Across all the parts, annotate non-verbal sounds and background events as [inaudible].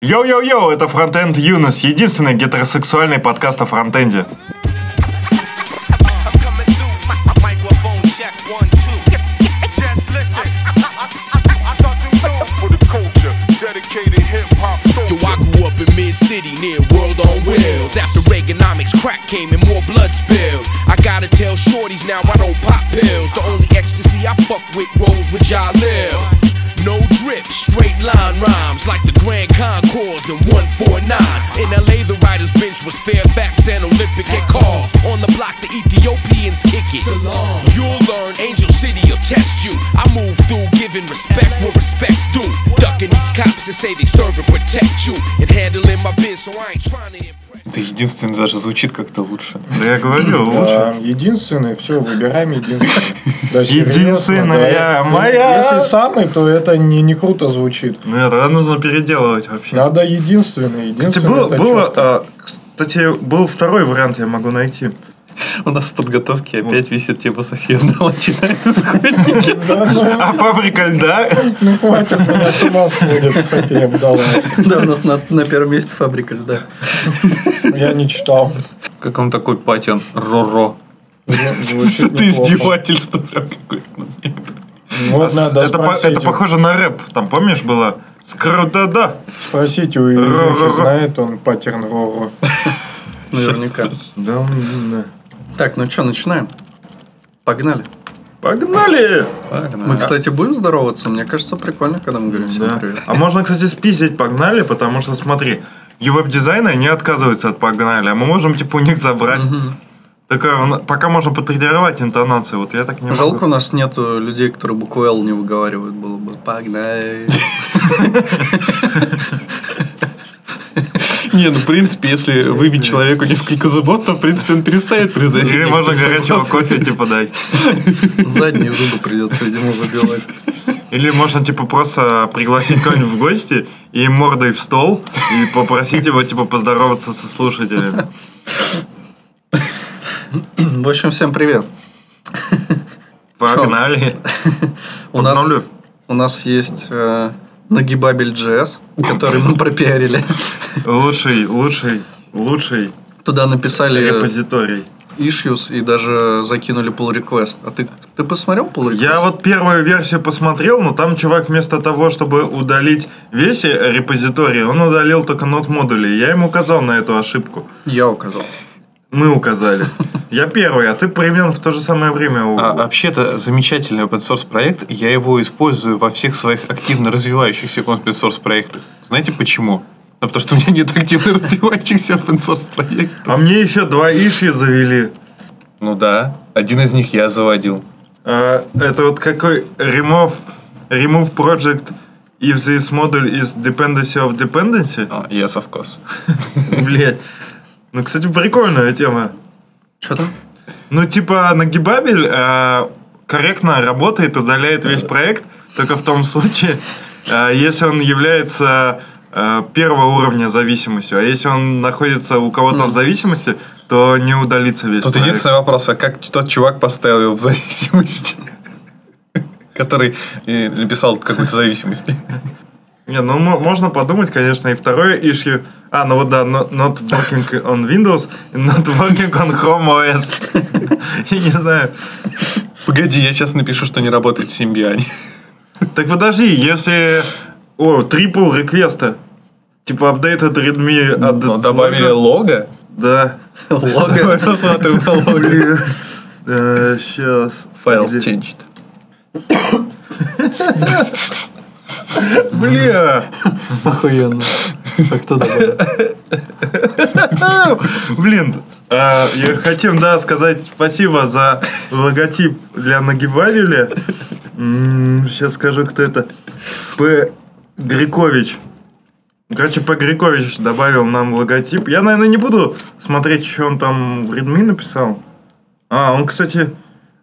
Йоу-йоу-йоу, это Фронтенд Юнос, единственный гетеросексуальный подкаст о фронтенде. I'm coming through. Mi- mi- Microphone check one two. Just listen. I thought you knew for the culture, dedicated hip hop Yo, soldier. I grew up in mid city near World on Wheels. After Reaganomics, crack came and more blood spilled. I gotta tell shorties now I don't pop pills. The only ecstasy I fuck with rolls with Jalil. No drip, straight line rhymes like the Grand Concourse in 149. In LA, the writer's bench was Fairfax and Olympic at calls. On the block, the Ethiopians kick it. You'll learn Angel City will test you. I move through giving respect where respect's due. Ducking these cops that say they serve and protect you. And handling my biz, so I ain't trying to. Это единственное даже звучит как-то лучше. Да я говорю, лучше. [laughs] Да, единственный, все, выбираем единственный. Да, Единственная да. моя. Если самый, то это не, не круто звучит. Нет, тогда нужно переделывать вообще. Надо единственный. Кстати, Единственный было, это было, а, кстати, был второй вариант, я могу найти. [laughs] У нас в подготовке опять висит тема София начинает исходники. [laughs] Да, ну, А фабрика льда? ну хватит, меня с ума сводит София Бдала. Да, у нас на, первом месте фабрика льда. Я не читал. Как он такой патиан Роро. [laughs] Ты издевательство прям какое-то. Вот надо это, по- спросить, это похоже на рэп. Там, помнишь, было скруда-да. спросить у. Ильи, знает он паттерн Роро. Наверняка. Да, да. Так, ну что, начинаем? Погнали. Погнали! Мы, кстати, будем здороваться? Мне кажется, прикольно, когда мы говорим всем Да. привет. А можно, кстати, спиздить погнали, потому что, смотри, веб-дизайны не отказываются от погнали, а мы можем, типа, у них забрать. Такая, он- пока можно потренировать интонацию, вот я так не Жалко, у могу. нас нету людей, которые букву «Л» не выговаривают. Было бы погнали. [laughs] Не, ну в принципе, если выбить человеку несколько зубов, то в принципе он перестанет произносить. Или можно горячего кофе, типа, дать. Задние зубы придется, видимо, выбивать. Или можно, типа, просто пригласить кого-нибудь в гости и мордой в стол и попросить его, типа, поздороваться со слушателями. В общем, всем привет. Погнали. У нас, у нас есть э, Нагибабель JS, который мы пропиарили. Лучший, лучший, лучший Туда написали репозиторий. issues и даже закинули pull request. А ты, ты посмотрел pull request? Я вот первую версию посмотрел, но там чувак вместо того, чтобы удалить весь репозиторий, он удалил только нот модули. Я ему указал на эту ошибку. Я указал. Мы указали. Я первый, а ты примерно в то же самое время. А, вообще-то замечательный open source проект, я его использую во всех своих активно развивающихся open source проектах. Знаете почему? Ну, потому что у меня нет активно развивающихся open source проектов. А мне еще два иши завели. Ну да, один из них я заводил. А, это вот какой remove, remove project if this model is dependency of dependency. А, yes, of course. Блять. Ну, кстати, прикольная тема. Что там? Ну, типа, нагибабель э, корректно работает, удаляет весь проект, только в том случае, э, если он является э, первого уровня зависимостью. А если он находится у кого-то в зависимости, то не удалится весь Тут проект. единственный вопрос, а как тот чувак поставил его в зависимость? [laughs] Который написал какую-то зависимость. Не, ну мо- можно подумать, конечно, и второе issue. А, ну вот да, no- not working on Windows, not working on Chrome OS. [laughs] Я не знаю. Погоди, я сейчас напишу, что не работает в Симбиане. Так подожди, если... О, трипл реквеста. Типа updated readme от Но добавили лого. Да. Давай посмотрим на лого. Сейчас. Files changed. Бля. Охуенно. А кто добавил? Блин, а, я хотим, да, сказать спасибо за логотип для нагибабеля. Сейчас скажу, кто это. П. Грикович. Короче, П. Грикович добавил нам логотип. Я, наверное, не буду смотреть, что он там в Redmi написал. А, он, кстати,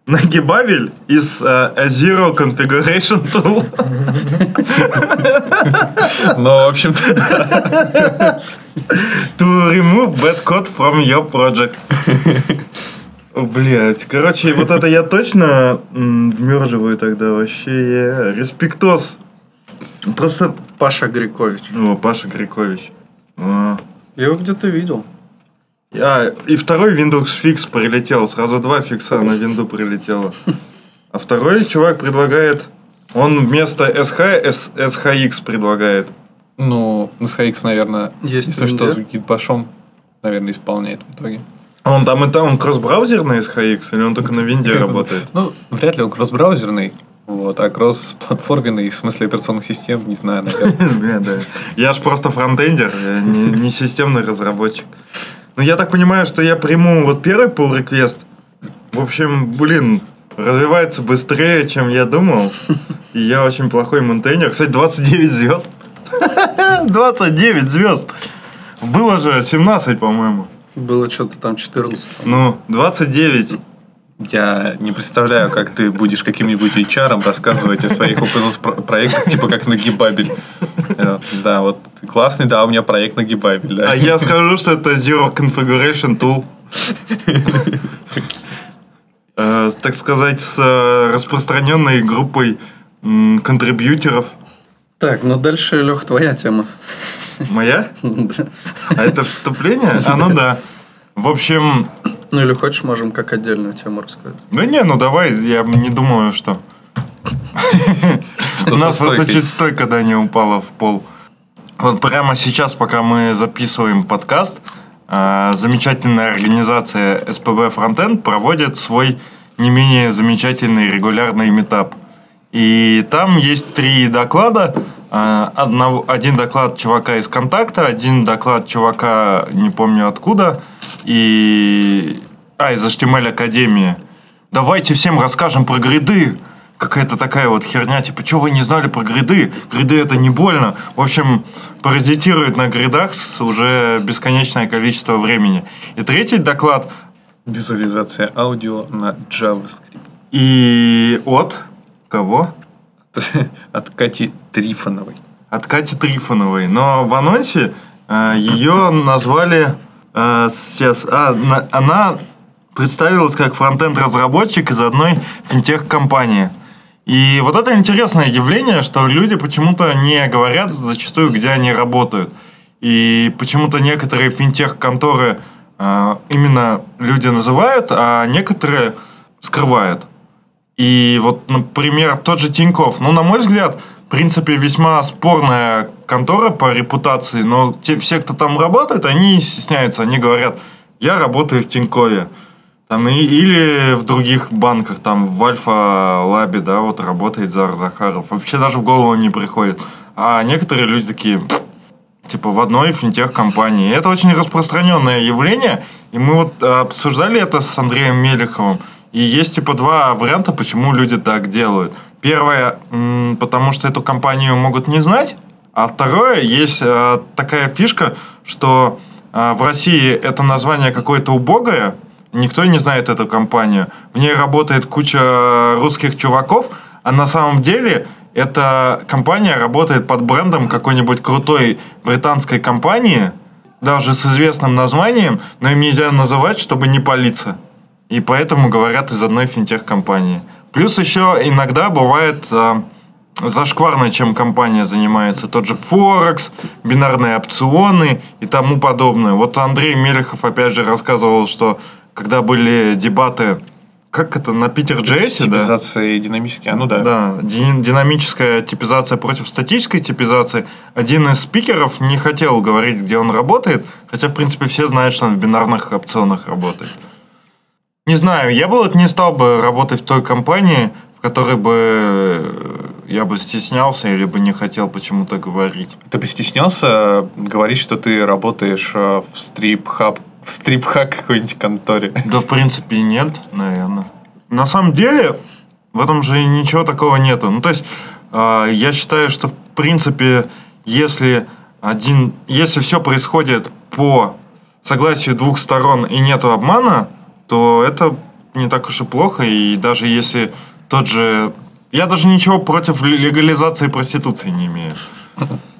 нагибабель из a Zero Configuration Tool. Но, в общем-то, [laughs] To remove bad code from your project. Блять, короче, вот это я точно вмерживаю тогда вообще. Респектос Просто... Паша Грикович. О, Паша Грикович. А. Я его где-то видел. А, и второй Windows фикс прилетел. Сразу два фикса на винду прилетело. А второй чувак предлагает... Он вместо SH S- SHX предлагает. Ну, SHX, наверное, Есть если что, с гитбашом, наверное, исполняет в итоге. А Он там и там, он кросс-браузерный SHX или он только на винде работает? Ну, вряд ли он кросс-браузерный, вот, а кросс-платформенный, в смысле операционных систем, не знаю, наверное. [laughs] Я ж просто фронтендер, не системный разработчик. Ну, я так понимаю, что я приму вот первый pull request. В общем, блин, развивается быстрее, чем я думал. И я очень плохой мейнтейнер. Кстати, 29 звезд. 29 звезд. Было же 17, по-моему. Было что-то там 14. Ну, 29. Я не представляю, как ты будешь каким-нибудь HR рассказывать о своих open проектах, типа как нагибабель. Э, Да, вот ты классный, да, у меня проект нагибабель. да. А я скажу, что это Zero Configuration Tool. Э, Так сказать, с э, распространенной группой контрибьютеров. Так, ну дальше, Лех, твоя тема. Моя? А это вступление? А, ну да. В общем, Ну или хочешь, можем как отдельную тему рассказать. ну не, ну давай, я не думаю, что... У нас просто чуть стойка, да, не упала в пол. Вот прямо сейчас, пока мы записываем подкаст, э, замечательная организация СПБ Frontend проводит свой не менее замечательный регулярный метап. И там есть три доклада. Э, одного- один доклад чувака из контакта, один доклад чувака не помню откуда, и... А, из HTML Академии. Давайте всем расскажем про гриды. Какая-то такая вот херня, типа, что вы не знали про гриды? Гриды это не больно. В общем, паразитирует на гридах уже бесконечное количество времени. И третий доклад Визуализация аудио на JavaScript. и от кого? [laughs] От Кати Трифоновой. От Кати Трифоновой. Но в анонсе э, ее назвали э, сейчас. А, на- она представилась как фронтенд-разработчик из одной финтех-компании. И вот это интересное явление, что люди почему-то не говорят зачастую, где они работают. И почему-то некоторые финтех-конторы э, именно люди называют, а некоторые скрывают. И вот, например, тот же Тиньков. Ну, на мой взгляд, в принципе, весьма спорная контора по репутации, но те, все, кто там работает, они стесняются. Они говорят, я работаю в Тинькове. Там, и, или в других банках, там в Альфа-Лабе, да, вот работает Зар Захаров. Вообще даже в голову не приходит. А некоторые люди такие, «Пф, типа в одной финтех-компании. Это очень распространенное явление, и мы вот э, обсуждали это с Андреем Мелеховым. И есть типа два варианта, почему люди так делают. Первое, потому что эту компанию могут не знать, а второе, есть э, такая фишка, что э, в России это название какое-то убогое, никто не знает эту компанию. В ней работает куча русских чуваков, а на самом деле эта компания работает под брендом какой-нибудь крутой британской компании, даже с известным названием, но им нельзя называть, чтобы не палиться. И поэтому говорят из одной финтех-компании. Плюс еще иногда бывает э, зашкварно, чем компания занимается. Тот же Форекс, бинарные опционы и тому подобное. Вот Андрей Мелехов опять же рассказывал, что когда были дебаты, как это, на Питер Джесси, да? Типизация динамически. А, ну да. Да, ди- динамическая типизация против статической типизации. Один из спикеров не хотел говорить, где он работает, хотя, в принципе, все знают, что он в бинарных опционах работает. Не знаю, я бы вот не стал бы работать в той компании, в которой бы э, я бы стеснялся или бы не хотел почему-то говорить. Ты постеснялся говорить, что ты работаешь э, в стрип-хаб, в стрип-хак какой-нибудь конторе? [laughs] Да, в принципе, и нет, наверное. На самом деле, в этом же ничего такого нету. Ну, то есть, э, я считаю, что, в принципе, если один, если все происходит по согласию двух сторон и нету обмана, то это не так уж и плохо. И даже если тот же... Я даже ничего против ле- легализации проституции не имею. [laughs]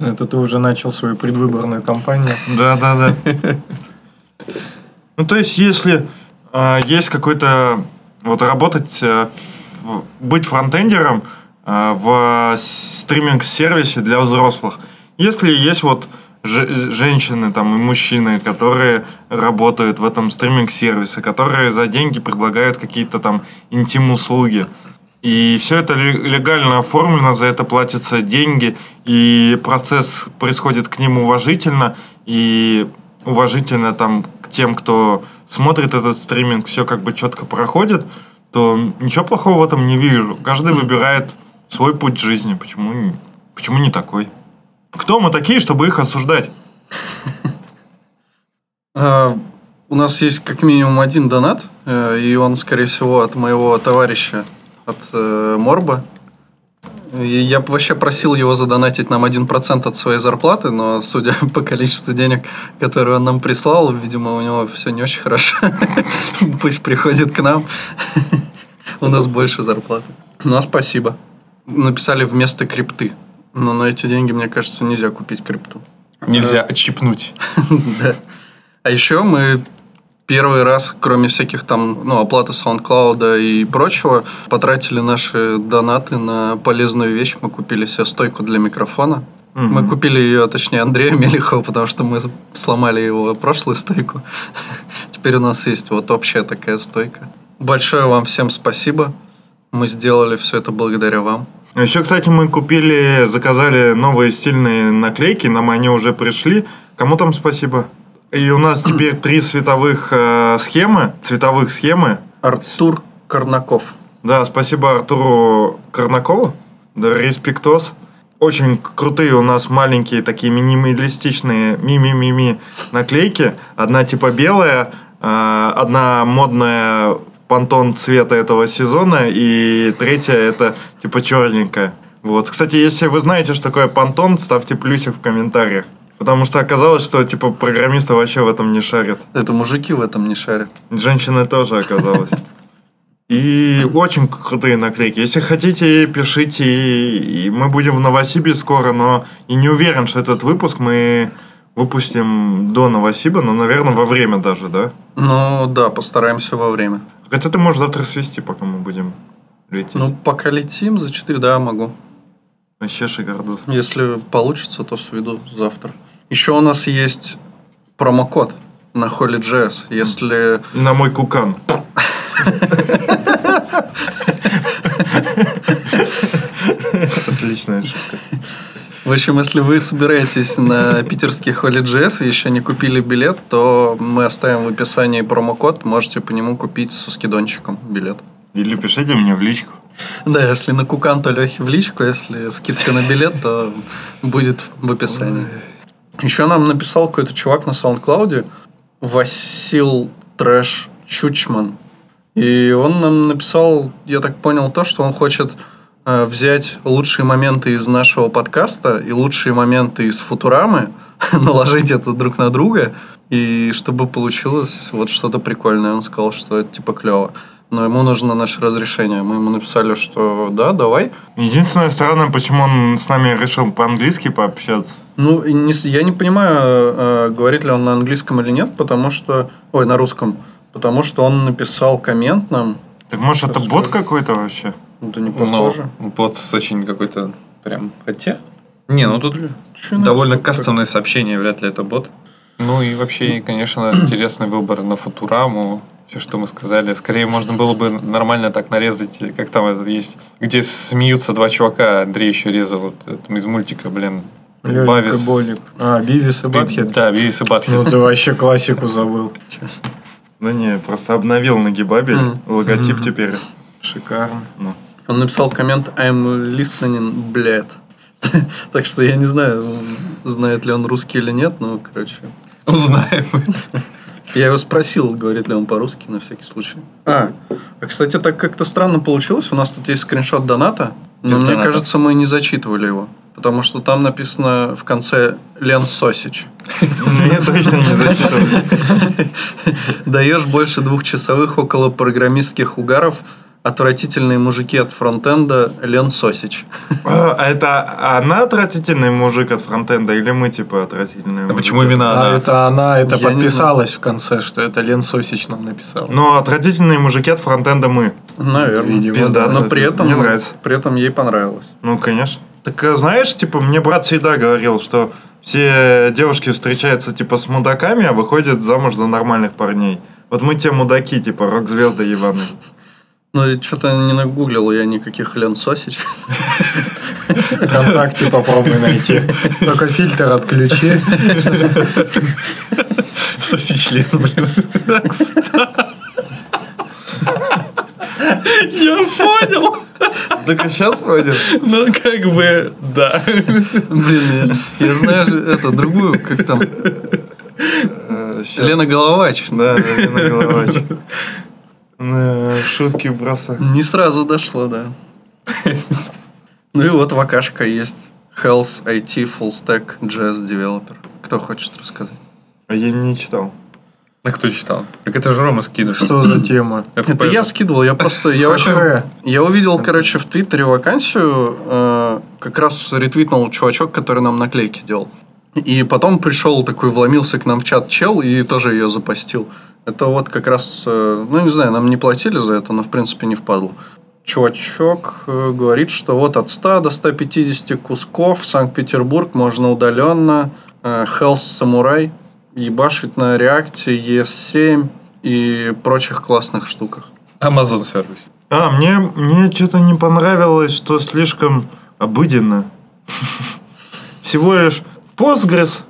Это ты уже начал свою предвыборную кампанию. [laughs] Да, да, да. Ну, то есть, если э, есть какой-то... Вот работать, э, быть фронтендером, э, в стриминг-сервисе для взрослых. Если есть вот же- женщины там и мужчины, которые работают в этом стриминг-сервисе, которые за деньги предлагают какие-то там интим-услуги. И все это ле- легально оформлено, за это платятся деньги, и процесс происходит к ним уважительно, и уважительно там к тем, кто смотрит этот стриминг, все как бы четко проходит, то ничего плохого в этом не вижу. Каждый выбирает свой путь жизни. Почему, не- почему не такой? Кто мы такие, чтобы их осуждать? А, У нас есть как минимум один донат, э, и он, скорее всего, от моего товарища, от э, Морба. И я вообще просил его задонатить нам 1% от своей зарплаты, но судя [laughs] по количеству денег, которые он нам прислал, видимо, у него все не очень хорошо. [laughs] Пусть приходит к нам. [laughs] У нас больше зарплаты. Ну, спасибо. Написали вместо крипты. Но на эти деньги, мне кажется, нельзя купить крипту. Нельзя отщипнуть. Да. А еще мы первый раз, кроме всяких там, ну, оплаты SoundCloud и прочего, потратили наши донаты на полезную вещь. Мы купили себе стойку для микрофона. Мы купили ее, точнее, Андрея [laughs] Мелехова, потому что мы сломали его прошлую стойку. [laughs] Теперь у нас есть вот общая такая стойка. Большое вам всем спасибо. Мы сделали все это благодаря вам. Еще, кстати, мы купили, заказали новые стильные наклейки, нам они уже пришли. Кому там спасибо? И у нас теперь три цветовых э, схемы, цветовых схемы. Артур Корнаков. Да, спасибо Артуру Корнакову. Да, респектос. Очень крутые у нас маленькие такие минималистичные ми-ми-ми-ми наклейки. Одна типа белая, э, одна модная в пантон цвета этого сезона, и третья это типа черненькая. Вот. Кстати, если вы знаете, что такое пантон, ставьте плюсик в комментариях. Потому что оказалось, что типа программисты вообще в этом не шарят. Это мужики в этом не шарят. Женщины тоже оказалось. И очень крутые наклейки. Если хотите, пишите. И мы будем в Новосибе скоро, но и не уверен, что этот выпуск мы выпустим до Новосиба, но, наверное, во время даже, да? Ну да, постараемся во время. Хотя ты можешь завтра свести, пока мы будем лететь. Ну, пока летим за 4, да, могу. Вообще шикардос. Если получится, то сведу завтра. Еще у нас есть промокод на Holy.js. Если... На мой кукан. Отличная шутка. В общем, если вы собираетесь на питерский Holy.js и еще не купили билет, то мы оставим в описании промокод. Можете по нему купить со скидончиком билет. Или пишите мне в личку. Да, если на кукан, то Лехе в личку. Если скидка на билет, то будет в описании. Еще нам написал какой-то чувак на SoundCloud, Васил Трэш Чучман. И он нам написал, я так понял, то, что он хочет э, взять лучшие моменты из нашего подкаста и лучшие моменты из Футурамы, [laughs] наложить это друг на друга, и чтобы получилось вот что-то прикольное. Он сказал, что это типа клево. Но ему нужно наше разрешение. Мы ему написали, что да, давай. Единственное странное, почему он с нами решил по-английски пообщаться. Ну, не с- я не понимаю, э, говорит ли он на английском или нет, потому что... Ой, на русском. Потому что он написал коммент нам. Так может это Сейчас бот какой-то вообще? Да не похоже. Ну, бот очень какой-то прям... Хотя... Не, ну тут надо, довольно сука? кастомное сообщение, вряд ли это бот. Ну и вообще, конечно, интересный выбор на Футураму. Все, что мы сказали. Скорее, можно было бы нормально так нарезать, как там этот есть, где смеются два чувака, Андрей еще резал вот это из мультика, блин. Лёлик Бавис. Болик. А, Бивис и Би- Батхед? Да, Бивис и Батхед. Ну, ты вообще классику забыл. Да не, просто обновил на гибабель. Мгм. Логотип теперь. Шикарно. Ну. Он написал коммент I'm listening, блядь. [laughs] так что я не знаю, знает ли он русский или нет, но, короче... Узнаем. [laughs] Я его спросил, говорит ли он по-русски, на всякий случай. А, а, кстати, так как-то странно получилось. У нас тут есть скриншот доната, но Без мне доната. кажется, мы не зачитывали его. Потому что там написано в конце Лен Сосич. Мне точно не засчитывали. [laughs] Даешь больше двухчасовых около программистских угаров Отвратительные мужики от фронтенда Лен Сосич. А а это она отвратительный мужик от фронтенда или мы типа отвратительные А мужики? почему именно А она? это она это Я подписалась в конце, что это Лен Сосич нам написал. Ну, отвратительные мужики от фронтенда мы. Наверное. Видимо, Пизда. да. Но при этом, Мне нравится. при этом ей понравилось. Ну, конечно. Так а, знаешь, типа, мне брат всегда говорил, что все девушки встречаются типа с мудаками, а выходят замуж за нормальных парней. Вот мы те мудаки, типа рок-звезды ебаные. Ну, что-то не нагуглил я никаких Лен Сосич. [laughs] Вконтакте попробуй найти. Только фильтр отключи. Соси блин. Я понял. Так и сейчас пойдет? Ну, как бы, да. Блин, я, я знаю это другую, как там, Лена Головач. Да, да, Лена Головач. Э, Шутки просто. Не сразу дошло, да. [laughs] Ну и вот вакашка есть. Health IT Full Stack JS Developer. Кто хочет рассказать? А я не читал. А кто читал? Так это же Рома скидывал. Что за [laughs] тема? Это я скидывал, я просто, я я увидел, короче, в Твиттере вакансию, э, как раз ретвитнул чувачок, который нам наклейки делал. И потом пришел такой, вломился к нам в чат чел и тоже ее запостил. Это вот как раз, э, ну не знаю, нам не платили за это, но в принципе не впадло. Чувачок э, говорит, что вот от 100 до 150 кусков Санкт-Петербург можно удаленно. Э, Health Samurai ебашить на реакте ES7 и прочих классных штуках. Amazon сервис. А, мне, мне что-то не понравилось, что слишком обыденно. [laughs] Всего лишь Postgres.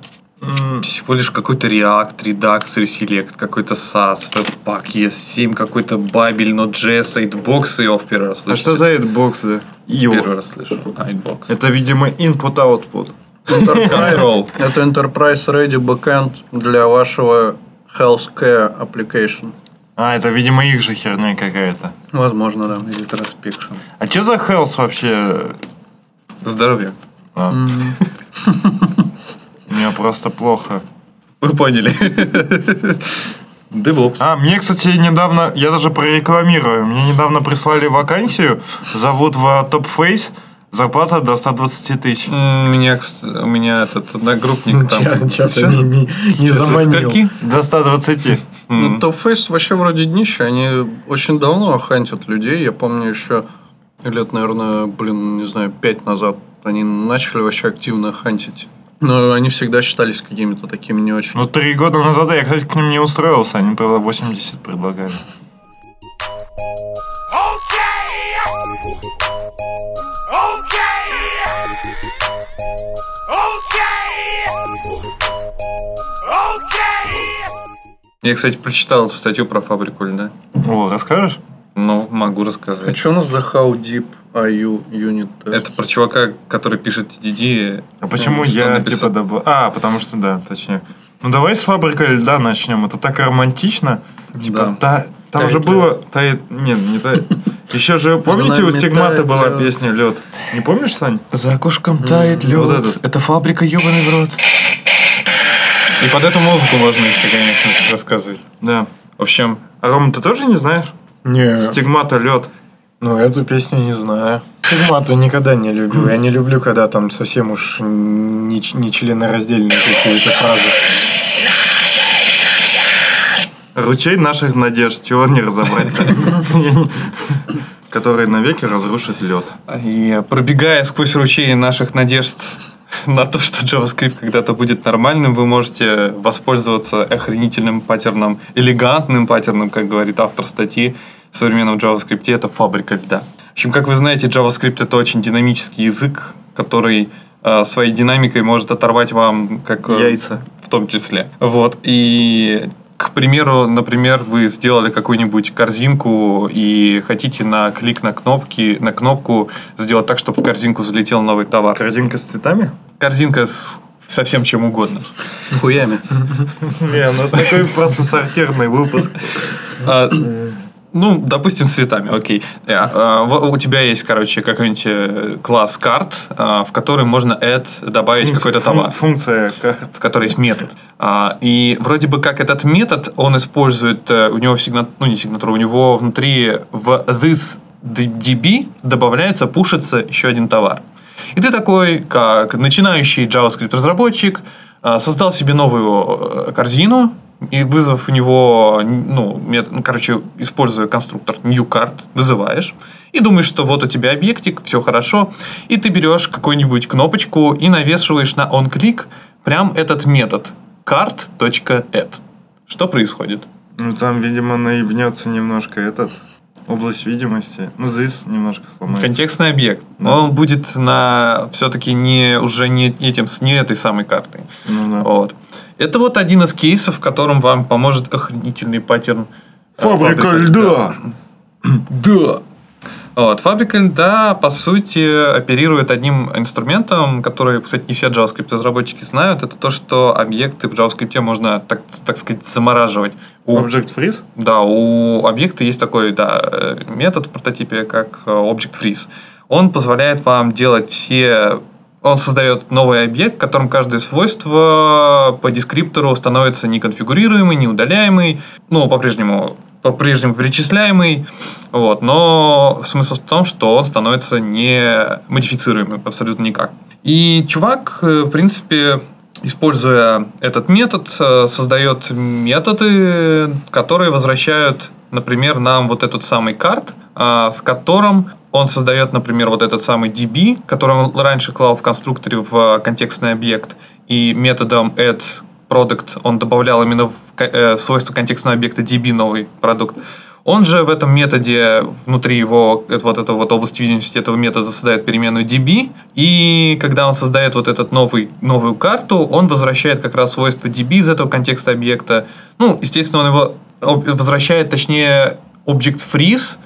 Всего лишь какой-то React, Redux, Reselect, какой-то SAS, Webpack, ES7, какой-то Babel, Node.js, 8box, его в первый раз А слышу. что за Edbox, да? Ио. Первый раз слышу. А, 8box. Это, видимо, input-output. Control. [laughs] Это Enterprise Ready Backend для вашего Healthcare Application. А, это, видимо, их же херня какая-то. Возможно, да. Или Transpection. А что за health вообще? Здоровье. А. [laughs] Мне просто плохо. Вы поняли. DevOps. А, мне, кстати, недавно, я даже прорекламирую, мне недавно прислали вакансию, зовут в Top Face, зарплата до 120 тысяч. М, Меня, у меня этот одногруппник там. Что-то не, не, не Со заманил. скольки? До 120. Ну, Topface вообще вроде днище. Они очень давно хантят людей. Я помню еще лет, наверное, блин, не знаю, пять назад они начали вообще активно хантить. Но они всегда считались какими-то такими не очень. Ну, три года назад я, кстати, к ним не устроился, они тогда 80 предлагали. Я, кстати, прочитал статью про фабрику льда. О, расскажешь? Ну, могу А рассказать. что у нас за How Deep Are You Unit Test? Это про чувака, который пишет TDD. А почему что я, написал? типа, добавил... А, потому что, да, точнее. Ну, давай с фабрикой льда начнем. Это так романтично. Типа, Да. та- там Тает же было... Тает... Нет, не тает. [laughs] Еще же, помните, у Стигмата была песня «Лед»? Не помнишь, Сань? За окошком тает вот этот. Это фабрика ебаный в рот. И под эту музыку можно еще, конечно, рассказывать. Да. В общем, А Рома, ты тоже не знаешь? Не, Стигмата лед. ну эту песню не знаю. Стигмату никогда не любил. Я не люблю, когда там совсем уж не, не членораздельные какие-то фразы. Ручей наших надежд, чего не разобрать. Который навеки разрушит лед. и пробегая сквозь ручей наших надежд [laughs] на то, что JavaScript когда-то будет нормальным, вы можете воспользоваться охренительным паттерном, элегантным паттерном, как говорит автор статьи в современном JavaScript, это фабрика льда. В общем, как вы знаете, JavaScript это очень динамический язык, который э, своей динамикой может оторвать вам как э, Яйца. в том числе. Вот. И, к примеру, например, вы сделали какую-нибудь корзинку и хотите на клик на кнопки, на кнопку сделать так, чтобы в корзинку залетел новый товар. Корзинка с цветами? Корзинка с совсем чем угодно. С хуями. [laughs] Не, у нас такой просто сортирный выпуск. А, Ну, допустим, с цветами, окей. Э, во- У тебя есть, короче, какой-нибудь э, класс карт, э, в который можно add добавить какой-то товар. Функция карт. в которой есть метод. А, И вроде бы как этот метод, он использует, у него сигна, ну не сигнатура, у него внутри в this db добавляется, пушится еще один товар. И ты такой, как начинающий JavaScript разработчик, создал себе новую корзину, и вызвав у него, ну, мет- ну, короче, используя конструктор newCard, вызываешь, и думаешь, что вот у тебя объектик, все хорошо, и ты берешь какую-нибудь кнопочку и навешиваешь на onClick прям этот метод card.add. Что происходит? Ну, там, видимо, наебнется немножко этот область видимости. Ну, здесь немножко сломается. Контекстный объект. Да. Он будет на все-таки не уже не этим, не этой самой картой. Ну, да. Вот. Это вот один из кейсов, в котором вам поможет охренительный паттерн. э, Фабрика льда! Да. Вот. Фабрика льда, по сути, оперирует одним инструментом, который, кстати, не все JavaScript-разработчики знают. Это то, что объекты в JavaScript можно, так, так сказать, замораживать. У- Object Freeze? да, у объекта есть такой да, э, метод в прототипе, как э, Object Freeze. Он позволяет вам делать все... Он создает новый объект, в котором каждое свойство по дескриптору становится неконфигурируемый, неудаляемый, ну, по-прежнему по-прежнему перечисляемый, вот, но смысл в том, что он становится не модифицируемым абсолютно никак. И чувак, э, в принципе, используя этот метод, э, создает методы, которые возвращают, например, нам вот этот самый карт, а, в котором он создает, например, вот этот самый DB, который он раньше клал в конструкторе в контекстный объект, и методом add product он добавлял именно в э, свойство контекстного объекта DB новый продукт. Он же в этом методе, внутри его, вот этого вот области видимости этого метода создает переменную DB, и когда он создает вот этот новый, новую карту, он возвращает как раз свойство DB из этого контекста объекта. Ну, естественно, он его возвращает, точнее, Object Freeze,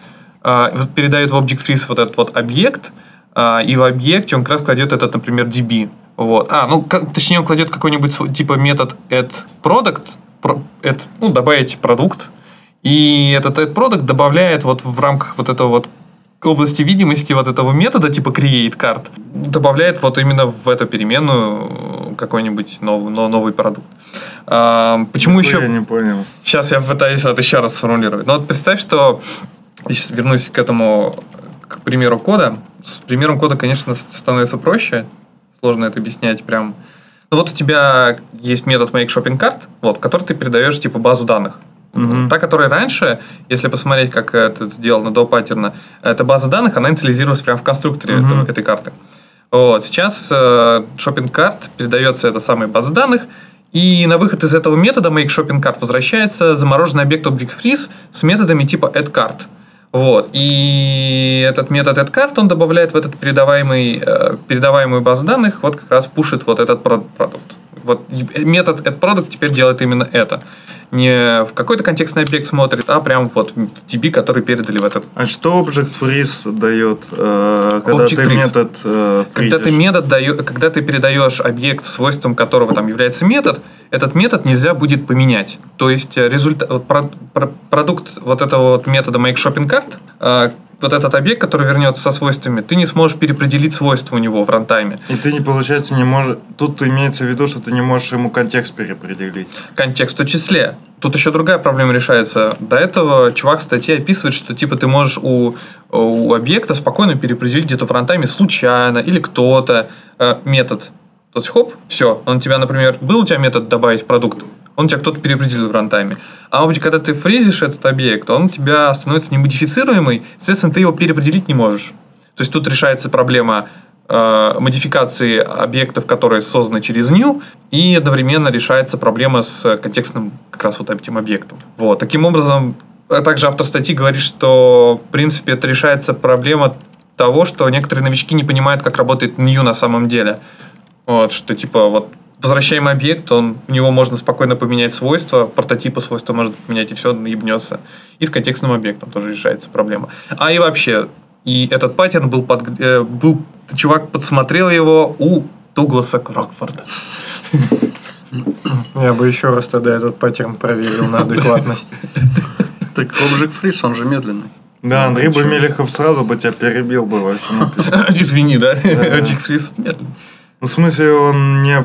а, передает в Object Freeze вот этот вот объект, а, и в объекте он как раз кладет этот, например, DB. Вот. А, ну, как- точнее, он кладет какой-нибудь типа метод add product, про- add, ну, добавить продукт, и этот add product добавляет вот в рамках вот этого вот области видимости вот этого метода типа create card добавляет вот именно в эту переменную э, какой-нибудь новый, но- новый продукт. А, почему Нихуя еще... Я не понял. Сейчас я пытаюсь вот еще раз сформулировать. Но вот представь, что... Я сейчас вернусь к этому, к примеру кода. С примером кода, конечно, становится проще. Сложно это объяснять прям. Ну вот у тебя есть метод make shopping cart, вот, в который ты передаешь типа базу данных. Мгм. Та, которая раньше, если посмотреть, как это сделано до паттерна, эта база данных, она инициализировалась прямо в конструкторе Мгм. этого- этой карты. Вот, сейчас э, shopping cart передается эта самая база данных, и на выход из этого метода make shopping cart возвращается замороженный объект object freeze с методами типа add cart. Вот. И этот метод add cart, он добавляет в этот передаваемый, э, передаваемую базу данных, вот как раз пушит вот этот про- продукт. Вот метод add product теперь делает именно это. Не в какой-то контекстный объект смотрит, а прям вот в DB, который передали в этот А что Object Freeze дает, э, когда Object ты Freeze. метод э, Когда ты, метод даё- когда ты передаешь объект, свойством которого там является метод, этот метод нельзя будет поменять. То есть результат, про- про- продукт вот этого вот метода make shopping cart, э, вот этот объект, который вернется со свойствами, ты не сможешь переопределить свойства у него в рантайме. И ты, не получается, не можешь... Тут имеется в виду, что ты не можешь ему контекст переопределить. контекст в числе. Тут еще другая проблема решается. До этого чувак в статье описывает, что типа ты можешь у, у объекта спокойно переопределить где-то в рантайме случайно или кто-то э, метод. То есть хоп, все. Он у тебя, например, был у тебя метод добавить продукт, он тебя кто-то переопределил в рантайме. А вот когда ты фризишь этот объект, он у тебя становится немодифицируемый, соответственно, ты его переопределить не можешь. То есть тут решается проблема э, модификации объектов, которые созданы через new, и одновременно решается проблема с контекстным как раз вот этим объектом. Вот. Таким образом, а также автор статьи говорит, что в принципе это решается проблема того, что некоторые новички не понимают, как работает new на самом деле. Вот, что типа вот возвращаемый объект, он, у него можно спокойно поменять свойства, прототипы свойства можно поменять, и все наебнется. И с контекстным объектом тоже решается проблема. А и вообще, и этот паттерн был, под, э, был чувак подсмотрел его у Дугласа Крокфорда. Я бы еще раз тогда этот паттерн проверил на адекватность. Так Object Freeze, он же медленный. Да, Андрей ничего. бы Мелехов сразу бы тебя перебил бы вообще. Ну, [laughs] Извини, да? Чикфриз медленно. Ну, в смысле, он не,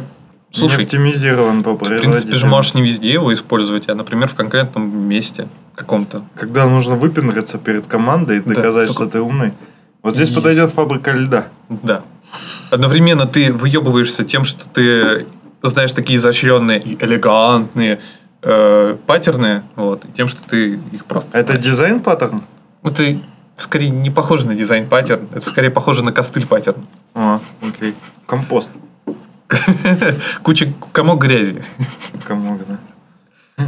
Слушай, не оптимизирован по В принципе же можешь не везде его использовать, а, например, в конкретном месте каком-то. Когда нужно выпендриться перед командой и Да, доказать, только- что ты умный. Вот здесь Есть. подойдет фабрика льда. Да. Одновременно ты выебываешься тем, что ты знаешь такие изощренные и элегантные э, паттерны, вот, и тем, что ты их просто это знаешь. design pattern? Ну, ты скорее не похоже на design pattern, это скорее похоже на костыль паттерн. А, окей. Компост. [laughs] Куча комок грязи. Комок, да.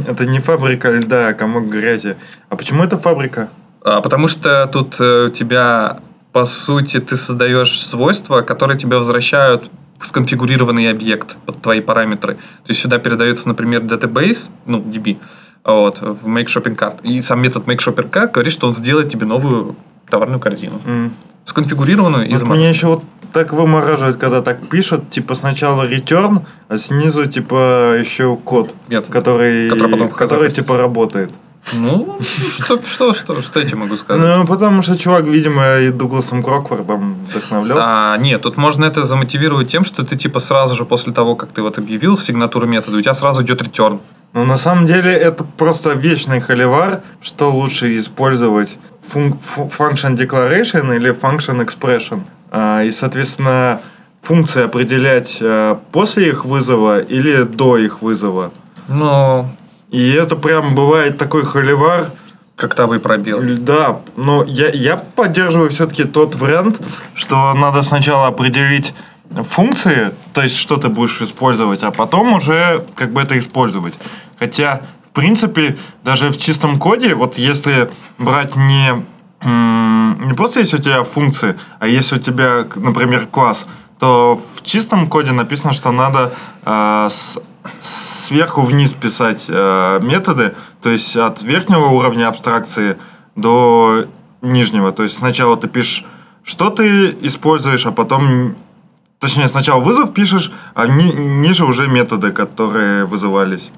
Это не фабрика льда, а комок грязи. А почему это фабрика? А, потому что тут э, у тебя, по сути, ты создаешь свойства, которые тебе возвращают в сконфигурированный объект под твои параметры. То есть сюда передается, например, database, ну, DB, вот, в Make Shopping Cart. И сам метод Make Shopping Cart говорит, что он сделает тебе новую товарную корзину. М. Сконфигурированную и Вот меня еще вот так вымораживает, когда так пишут, типа сначала return, а снизу типа еще код, Нет. который, Который потом который типа работает. Ну, что, что, что, что я тебе могу сказать? Ну, потому что чувак, видимо, и Дугласом Крокфордом вдохновлялся. А, нет, тут можно это замотивировать тем, что ты типа сразу же после того, как ты вот объявил сигнатуру метода, у тебя сразу идет return. Но на самом деле это просто вечный холивар, что лучше использовать фун- фу- function declaration или function expression. А, и, соответственно, функции определять а, после их вызова или до их вызова. Ну, И это прям бывает такой холивар. как то вы пробел. Да, но я, я поддерживаю все-таки тот вариант, что надо сначала определить функции, то есть что ты будешь использовать, а потом уже как бы это использовать. Хотя, в принципе, даже в чистом коде, вот если брать не, не просто если у тебя функции, а если у тебя, например, класс, то в чистом коде написано, что надо э, с- сверху вниз писать э, методы, то есть от верхнего уровня абстракции до нижнего. То есть сначала ты пишешь, что ты используешь, а потом, точнее, сначала вызов пишешь, а ни- ниже уже методы, которые вызывались.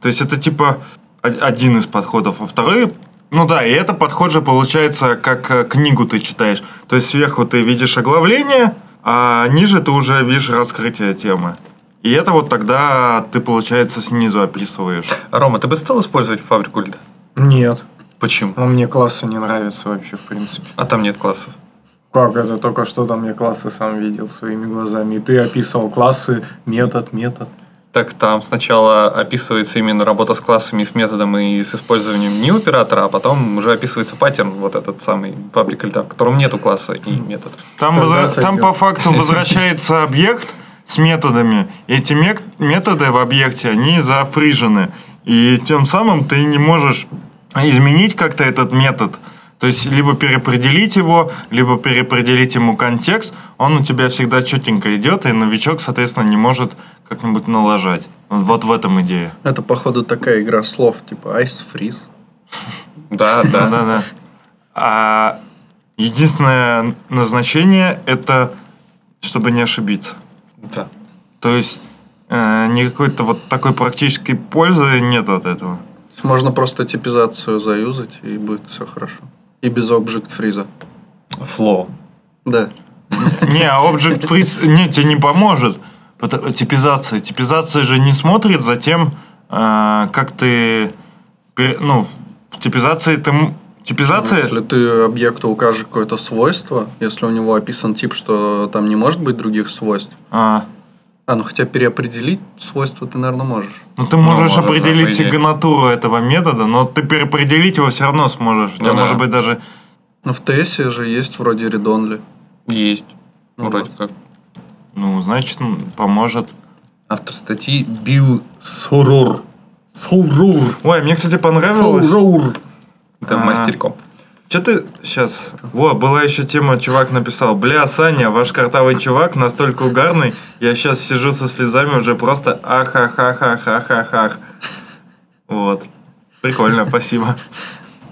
То есть это типа один из подходов, а второй ну да, и это подход же получается, как э, книгу ты читаешь. То есть сверху ты видишь оглавление, а ниже ты уже видишь раскрытие темы. И это вот тогда ты, получается, снизу описываешь. Рома, ты бы стал использовать фабрику льда? Нет. Почему? Ну, мне классы не нравятся вообще, в принципе. А там нет классов. Как это? Только что там я классы сам видел своими глазами. И ты описывал классы, метод, метод. Так там сначала описывается именно работа с классами, с методом и с использованием не оператора, а потом уже описывается паттерн, вот этот самый фабрика льда, в котором нету класса и метода. Там, Тогда возра- там по факту возвращается объект с методами. Эти методы в объекте, они зафрижены. И тем самым ты не можешь изменить как-то этот метод. То есть, либо переопределить его, либо переопределить ему контекст. Он у тебя всегда четенько идет, и новичок, соответственно, не может как-нибудь налажать. Вот в этом идея. Это, походу, такая игра слов, типа Ice Freeze. [laughs] Да, да. да, да. А единственное назначение это чтобы не ошибиться. Да. То есть э, никакой-то вот такой практической пользы нет от этого. Можно просто типизацию заюзать, и будет все хорошо. И без Object Freeze. Флоу. Да. Не, а Object Freeze не, тебе не поможет. Типизация. Типизация же не смотрит за тем, э, как ты... Ну, в типизации ты... Типизация... Если ты объекту укажешь какое-то свойство, если у него описан тип, что там не может быть других свойств, А, а, ну хотя переопределить свойства ты, наверное, можешь. ну, ты можешь да, определить сигнатуру этого метода, но ты переопределить его все равно сможешь. У тебя Ну да. может быть даже... Но в TS же есть вроде read-only. Есть. Ну Вроде вот. как. Ну, значит, поможет. Автор статьи Билл Сорур. Сорур. Ой, мне, кстати, понравилось. Это А. мастерком. Че ты сейчас? Во, была еще тема, чувак написал. Бля, Саня, ваш картавый чувак настолько угарный, я сейчас сижу со слезами уже просто ахахахахахахах. Вот. Прикольно, спасибо.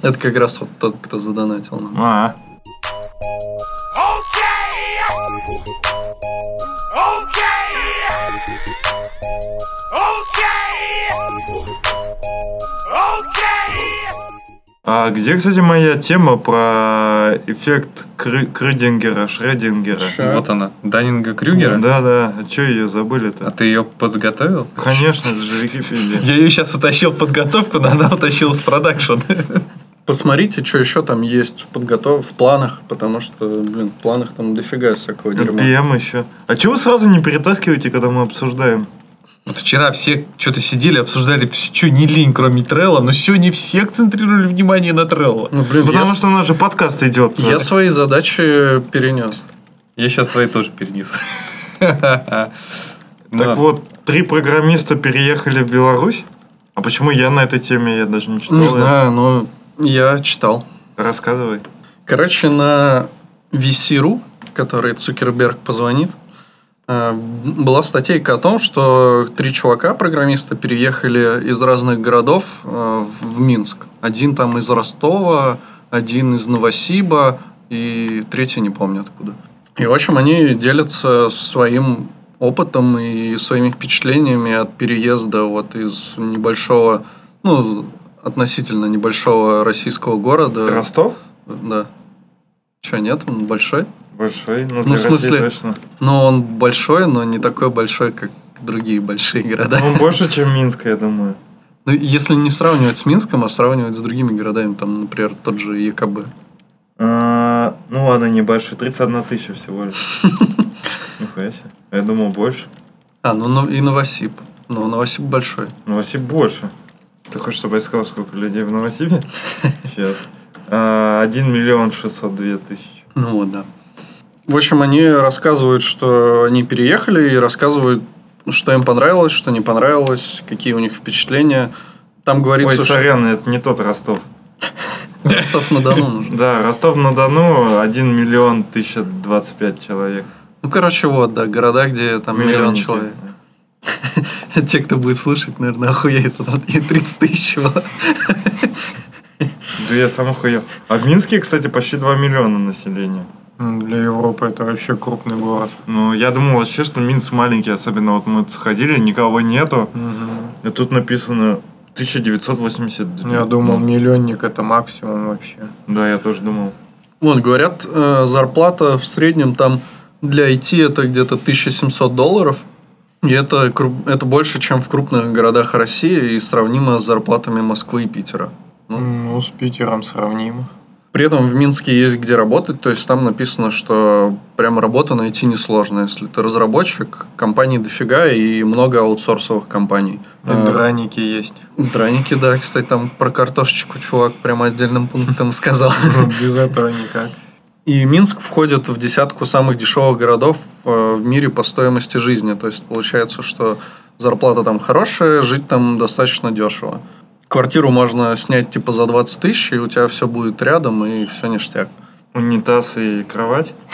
Это как раз вот тот, кто задонатил нам. А, Okay! А где, кстати, моя тема про эффект Кры- Крыдингера, Шредингера? Ща. Вот она. Даннинга Крюгера. Да-да, а что ее А забыли-то? ты ее подготовил? Конечно, это же Википедия. Я ее сейчас утащил в подготовку, но она утащилась в продакшн. Посмотрите, что еще там есть в подготов, в планах, потому что, блин, в планах там дофига всякого дерьма. NPM еще. А чего вы сразу не перетаскиваете, когда мы обсуждаем? Вот вчера все что-то сидели, обсуждали все, не лень, кроме Трелла, но сегодня все акцентрировали внимание на Трелла. Ну, блин, Потому я, что у нас же подкаст идет. я свои задачи перенес. Я сейчас свои тоже перенес. [laughs] Так вот, три программиста переехали в Беларусь. А почему я на этой теме, я даже не читал. Не знаю, но я читал. Рассказывай. Короче, на VC.ru, который Цукерберг позвонит, была статейка о том, что три чувака, программиста, переехали из разных городов э, в в Минск. Один там из Ростова, один из Новосиба, и третий не помню откуда. И, в общем, они делятся своим опытом и своими впечатлениями от переезда вот из небольшого, ну, относительно небольшого российского города. Ростов? Да. Че, нет, он большой? Большой. Ну, Ну, в смысле- России точно. Но он большой, но не такой большой, как другие большие города. Ну, больше, чем Минск, я думаю. Ну, если не сравнивать с Минском, а сравнивать с другими городами, там, например, тот же ЕКБ. А, ну ладно, небольшой. 31 тысяча всего лишь. [laughs] Нихуя себе. Я думал больше. А, ну, ну и Новосиб. Ну, Новосиб большой. Новосиб больше. Ты хочешь, чтобы я сказал, сколько людей в Новосибе? [laughs] Сейчас. А, 1 миллион 602 тысячи. Ну вот, да. В общем, они рассказывают, что они переехали, и рассказывают, что им понравилось, что не понравилось, какие у них впечатления. Там Ой, говорится, что сорян, это не тот Ростов. Ростов-на-Дону [laughs] нужно. Да, Ростов-на-Дону 1 миллион 1025 человек. Ну, короче, вот, да, города, где там миллион человек. [laughs] Те, кто будет слушать, наверное, охуеют. Потому что 30 тысяч чего. Да я сам охуел. А в Минске, кстати, почти 2 миллиона населения. Для Европы это вообще крупный город. Ну, я думал вообще, что Минск маленький, особенно вот мы сходили, никого нету. И тут написано 1980. Я думал, миллионник это максимум вообще. Да, я тоже думал. Вон, говорят, э, зарплата в среднем там для IT это где-то 1700 долларов. И это, это больше, чем в крупных городах России и сравнимо с зарплатами Москвы и Питера. Ну, Ну, с Питером сравнимо. При этом в Минске есть где работать, то есть там написано, что прям работу найти несложно. Если ты разработчик, компаний дофига и много аутсорсовых компаний. И Э, драники есть. Драники, да, кстати, там про картошечку чувак прямо отдельным пунктом [laughs] сказал. Без этого никак. И Минск входит в десятку самых дешевых городов э, в мире по стоимости жизни. То есть получается, что зарплата там хорошая, жить там достаточно дешево. Квартиру можно снять типа за 20 тысяч, и у тебя все будет рядом, и все ништяк. Унитаз и кровать. [laughs]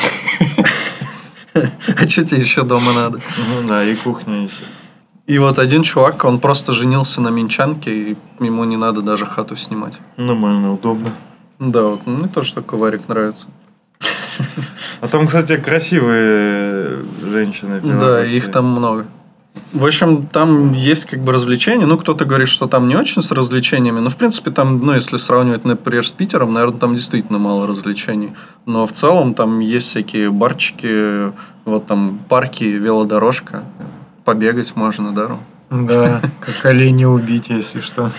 А что тебе еще дома надо? Ну да, и кухня еще. И вот один чувак, он просто женился на минчанке, и ему не надо даже хату снимать. Нормально, удобно. Да, вот мне тоже такой варик нравится. А там, кстати, красивые женщины. Да, их там много. В общем, там есть как бы развлечения. Ну, кто-то говорит, что там не очень с развлечениями. Но, в принципе, там, ну, если сравнивать, например, с Питером, наверное, там действительно мало развлечений. Но в целом там есть всякие барчики, вот там парки, велодорожка. Побегать можно, да, Ром? Да, как оленя убить, если что.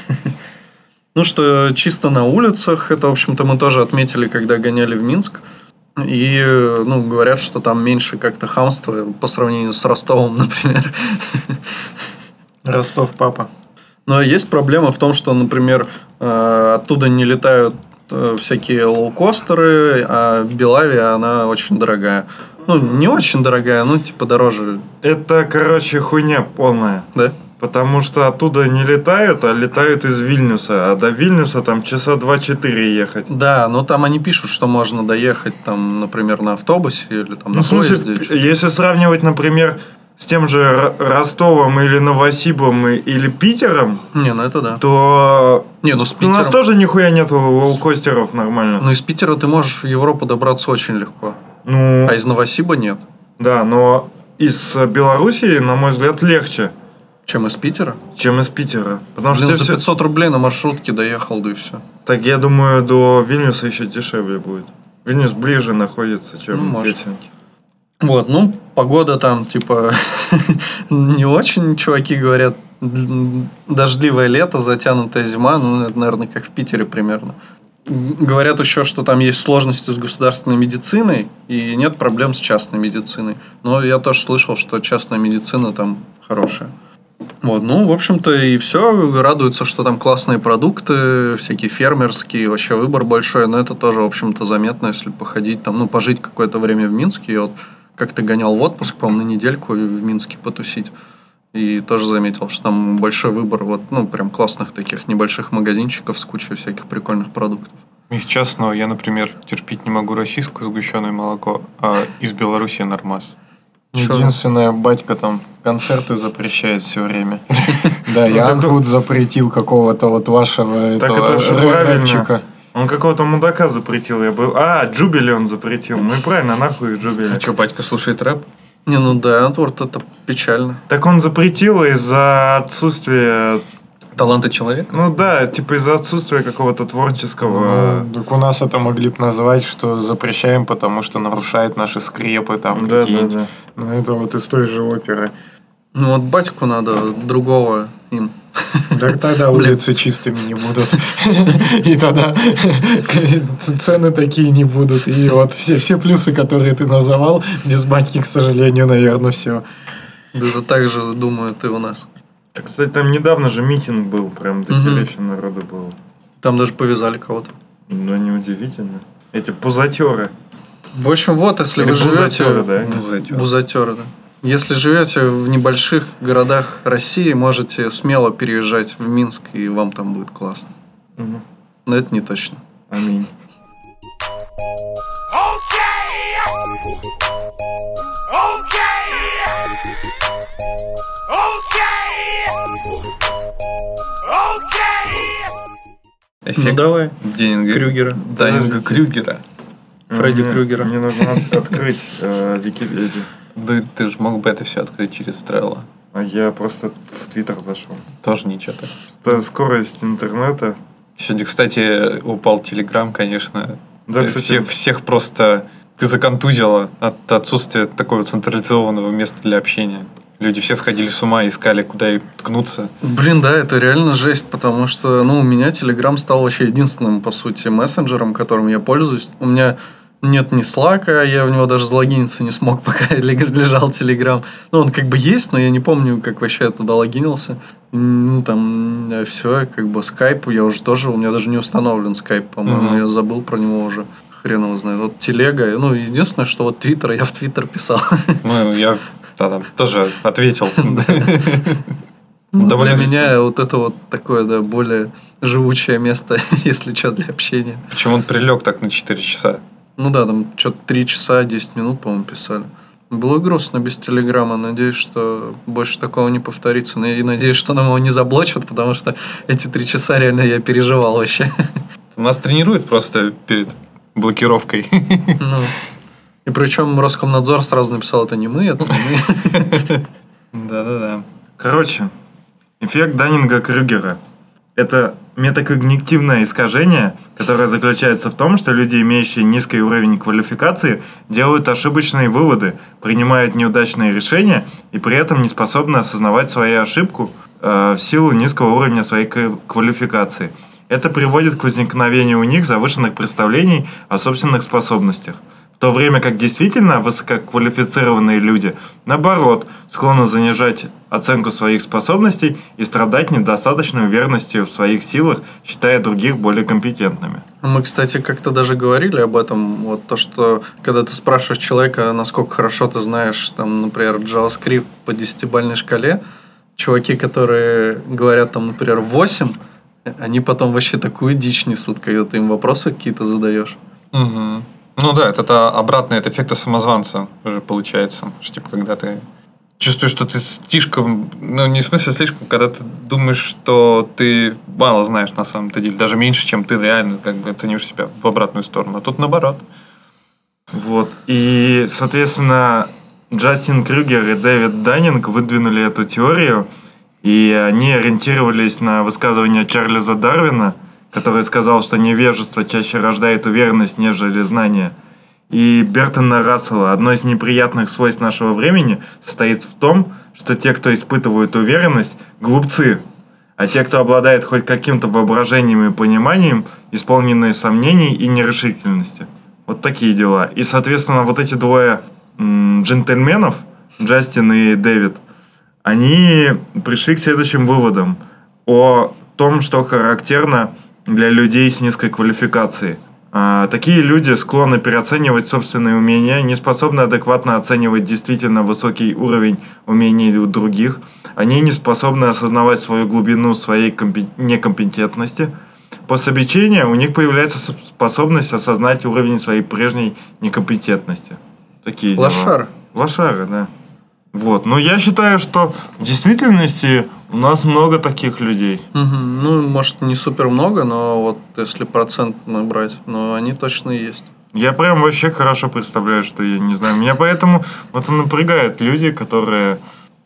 Ну, что чисто на улицах, это, в общем-то, мы тоже отметили, когда гоняли в Минск. И, ну, говорят, что там меньше как-то хамства по сравнению с Ростовом, [laughs] например. Ростов папа. Но есть проблема в том, что, например, э, оттуда не летают э, всякие лоукостеры, а Белавия, она очень дорогая. Ну, не очень дорогая, ну, типа дороже, Это, короче, хуйня полная. да? Потому что оттуда не летают, а летают из Вильнюса. А до Вильнюса там часа 2-4 ехать. Да, но там они пишут, что можно доехать, там, например, на автобусе или там Ну, на смысле, поезде. если сравнивать, например, с тем же Ростовом или Новосибом или Питером, Не, ну это да. то Не, ну с у нас Питером... тоже нихуя нету лоукостеров нормально. Ну, из Питера ты можешь в Европу добраться очень легко. Ну, А из Новосиба нет. да, но из Белоруссии, на мой взгляд, легче. Чем из Питера? чем из Питера. Потому Блин, что за всё- 500 рублей на маршрутке доехал, да и все. Так я думаю, до Вильнюса еще дешевле будет. Вильнюс ближе находится, чем Ну. Хельсинки. Вот, ну, погода там, типа, [laughs] не очень, чуваки говорят, дождливое лето, затянутая зима, ну, это, наверное, как в Питере примерно. Говорят еще, что там есть сложности с государственной медициной, и нет проблем с частной медициной. Но я тоже слышал, что частная медицина там хорошая. Вот, ну, в общем-то, и все. Радуется, что там классные продукты, всякие фермерские, вообще выбор большой. Но это тоже, в общем-то, заметно, если походить там, ну, пожить какое-то время в Минске. Я вот как-то гонял в отпуск, по-моему, на недельку в Минске потусить. И тоже заметил, что там большой выбор вот, ну, прям классных таких небольших магазинчиков с кучей всяких прикольных продуктов. Из частного я, например, терпеть не могу российское сгущенное молоко, а из Беларуси нормас. Чё? Единственное, батька там концерты запрещает все время. [laughs] Да, так- Фуд запретил какого-то вот вашего Так этого. Он какого-то мудака запретил. Я был. А, Джубили он запретил. Ну и правильно, нахуй Джубили. А что, батька слушает рэп? Не, ну да, вот это печально. Так он запретил из-за отсутствия... Таланты человека? Ну да, типа из-за отсутствия какого-то творческого... Ну, так у нас это могли бы назвать, что запрещаем, потому что нарушает наши скрепы там Да, да, какие-нибудь. да. Ну, это вот из той же оперы. Ну вот батьку надо другого им. Так [laughs] тогда улицы чистыми не будут. И тогда [laughs] цены такие не будут. И вот все, все плюсы, которые ты называл, без батьки, к сожалению, наверное, все. Да это так же думают и у нас. Так, кстати, там недавно же митинг был, прям дохерища народу было. Там даже повязали кого-то. Ну, неудивительно. Эти пузатеры. В общем, вот, если Или вы живете... бузатеры, да? Бузатер. Бузатеры, да. Если живете в небольших городах России, можете смело переезжать в Минск, и вам там будет классно. Мгм. Но это не точно. Аминь. Эффект Ну, давай. Деннинга Крюгера. Данинга Крюгера. Фредди Мне- Крюгера. Мне нужно от- открыть э, Википедию. Да ты же мог бы это все открыть через Trello. А я просто в Твиттер зашел. Тоже ничего так. Скорость интернета. Сегодня, кстати, упал Телеграм, конечно. Да, кстати. всех, всех просто ты законтузила от отсутствия такого централизованного места для общения. Люди все сходили с ума, искали, куда и ткнуться. Блин, да, это реально жесть, потому что, ну, у меня Telegram стал вообще единственным, по сути, мессенджером, которым я пользуюсь. У меня нет ни слака, я в него даже залогиниться не смог, [laughs] пока лежал Telegram. Ну, он как бы есть, но я не помню, как вообще я туда логинился. Ну, там, все, как бы скайп я уже тоже, у меня даже не установлен скайп, по-моему, Мгм. я забыл про него уже. Хрен его знает. Вот телега, ну, единственное, что вот Твиттер, я в Твиттер писал. Ну, я да, там, тоже ответил. Ну, Довольно для меня вот это вот такое, да, более живучее место, [laughs] если что, для общения. Почему он прилег так на 4 часа? Ну да, там что-то 3 часа 10 минут, по-моему, писали. Было грустно без Телеграма. Надеюсь, что больше такого не повторится. Ну, И надеюсь, что нам его не заблочат, потому что эти три часа реально я переживал вообще. Нас тренируют просто перед блокировкой. Ну. И причем Роскомнадзор сразу написал, это не мы, это мы. [laughs] Да-да-да. Короче, эффект Даннинга-Крюгера. Это метакогнитивное искажение, которое заключается в том, что люди, имеющие низкий уровень квалификации, делают ошибочные выводы, принимают неудачные решения и при этом не способны осознавать свою ошибку э, в силу низкого уровня своей квалификации. Это приводит к возникновению у них завышенных представлений о собственных способностях. В то время как действительно высококвалифицированные люди, наоборот, склонны занижать оценку своих способностей и страдать недостаточной уверенностью в своих силах, считая других более компетентными. Мы, кстати, как-то даже говорили об этом. Вот то, что когда ты спрашиваешь человека, насколько хорошо ты знаешь, там, например, JavaScript по десятибалльной шкале, чуваки, которые говорят, там, например, 8, они потом вообще такую дичь несут, когда ты им вопросы какие-то задаешь. Мгм. Ну да, это, это обратный от эффекта самозванца уже получается. Что, типа, когда ты чувствуешь, что ты слишком, ну не в смысле слишком, когда ты думаешь, что ты мало знаешь на самом-то деле, даже меньше, чем ты реально как бы оценишь себя в обратную сторону. А тут наоборот. Вот. И, соответственно, Джастин Крюгер и Дэвид Даннинг выдвинули эту теорию, И они ориентировались на высказывание Чарльза Дарвина, который сказал, что невежество чаще рождает уверенность, нежели знание. И Бертона Рассела, одно из неприятных свойств нашего времени состоит в том, что те, кто испытывают уверенность, глупцы, а те, кто обладает хоть каким-то воображением и пониманием, исполненные сомнений и нерешительности. Вот такие дела. И, соответственно, вот эти двое м, джентльменов, Джастин и Дэвид, они пришли к следующим выводам о том, что характерно для людей с низкой квалификацией. А, такие люди склонны переоценивать собственные умения, не способны адекватно оценивать действительно высокий уровень умений у других. Они не способны осознавать свою глубину своей компе- некомпетентности. После обучения у них появляется способность осознать уровень своей прежней некомпетентности. Такие дела. Лошары. Лошары, да. Вот. Но я считаю, что в действительности у нас много таких людей. Мгм. Ну, может, не супер много, но вот если процент набрать, но они точно есть. Я прям вообще хорошо представляю, что я не знаю. Меня поэтому вот и напрягают люди, которые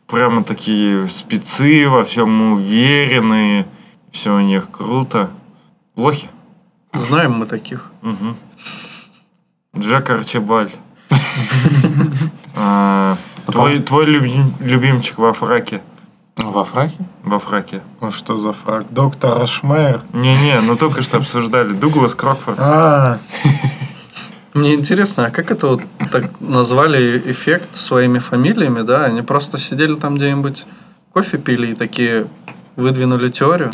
прямо такие спецы, во всем уверенные, все у них круто. Лохи. Знаем мы таких. Мгм. Джек Арчибальд. [laughs] А, Твой твой люби- любимчик во фраке. Во фраке? Во фраке. Ну что за фраг? Доктор Ашмайер. Не-не, ну только что обсуждали. Дуглас Крокфорд. А, [laughs] Мне интересно, а как это вот так назвали эффект своими фамилиями, да? Они просто сидели там где-нибудь, кофе пили и такие выдвинули теорию.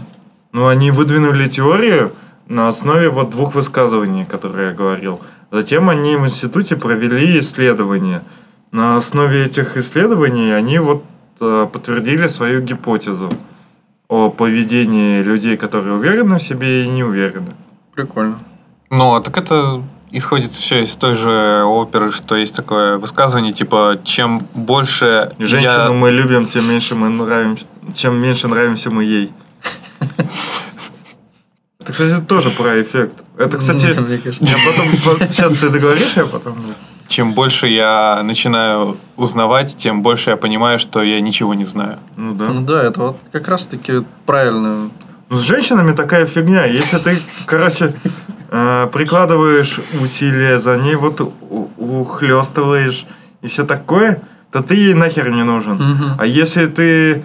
Ну, они выдвинули теорию на основе вот двух высказываний, которые я говорил. Затем они в институте провели исследования. На основе этих исследований они вот подтвердили свою гипотезу о поведении людей, которые уверены в себе и не уверены. Прикольно. Ну, а так это исходит все из той же оперы, что есть такое высказывание, типа, чем больше Женщину я... мы любим, тем меньше мы нравимся, чем меньше нравимся мы ей. Это, кстати, тоже про эффект. Это, кстати, [laughs] я потом... Сейчас ты договоришь, я потом... Чем больше я начинаю узнавать, тем больше я понимаю, что я ничего не знаю. Ну да. Ну да, это вот как раз-таки правильно. Ну, с женщинами такая фигня. Если ты, короче, э, прикладываешь усилия за ней, вот у- ухлёстываешь и все такое, то ты ей нахер не нужен. А если ты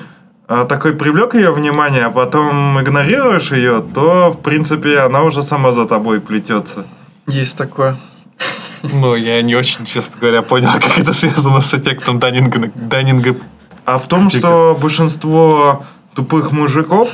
э, такой привлек ее внимание, а потом игнорируешь ее, то, в принципе, она уже сама за тобой плетется. Есть такое. Ну, я не очень, честно говоря, понял, [laughs] как это связано с эффектом Даннинга. Даннинга. А в том, что большинство тупых мужиков,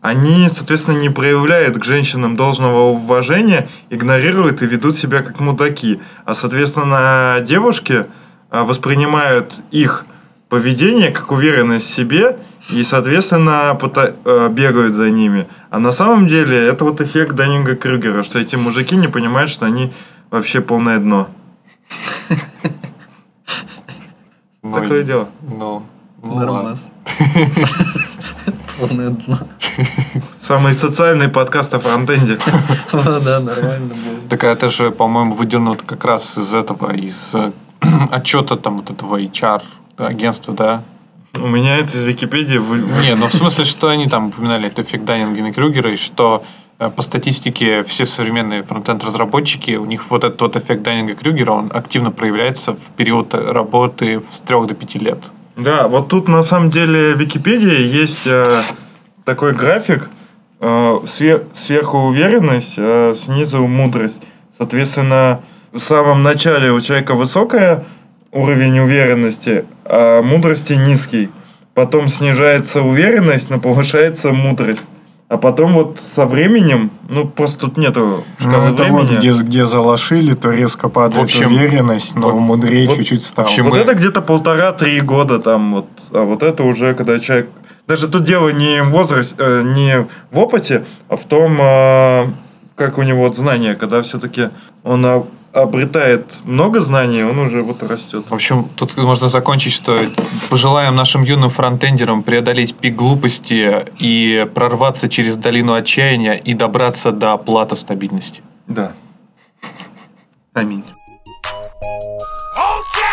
они, соответственно, не проявляют к женщинам должного уважения, игнорируют и ведут себя как мудаки. А, соответственно, девушки а, воспринимают их поведение как уверенность в себе и, соответственно, э, бегают за ними. А на самом деле это вот эффект Даннинга Крюгера, что эти мужики не понимают, что они вообще полное дно. Ну, Такое дело. Ну, ну. Нормас. [laughs] Полное дно. Самый социальный подкаст о фронтенде. Да, нормально было. Так это же, по-моему, выдернут как раз из этого, из э, [clears throat] отчета там вот этого HR агентства, да? У меня это из Википедии. Не, ну в смысле, что они там упоминали, это эффект Даннинга и Крюгера, и что по статистике все современные фронтенд-разработчики, у них вот этот вот эффект Даннинга и Крюгера, он активно проявляется в период работы с 3 до 5 лет. Да, вот тут на самом деле в Википедии есть э, такой график. э, све- сверху уверенность, э, снизу мудрость. Соответственно, в самом начале у человека высокая уровень уверенности, а мудрости низкий. Потом снижается уверенность, но повышается мудрость. А потом вот со временем, ну просто тут нету ну шкалы это вот времени. где, где залошили, то резко падает В общем, уверенность, но вот- мудрее вот- чуть-чуть стал. в общем, Вот мы- это где-то полтора-три года там вот, а вот это уже когда человек. Даже тут дело не в возрасте, э, не в опыте, а в том, э, как у него вот знания, когда все-таки он а, обретает много знаний, он уже вот растет. В общем, тут можно закончить, что пожелаем нашим юным фронтендерам преодолеть пик глупости и прорваться через долину отчаяния и добраться до плата стабильности. Да. Аминь. Okay.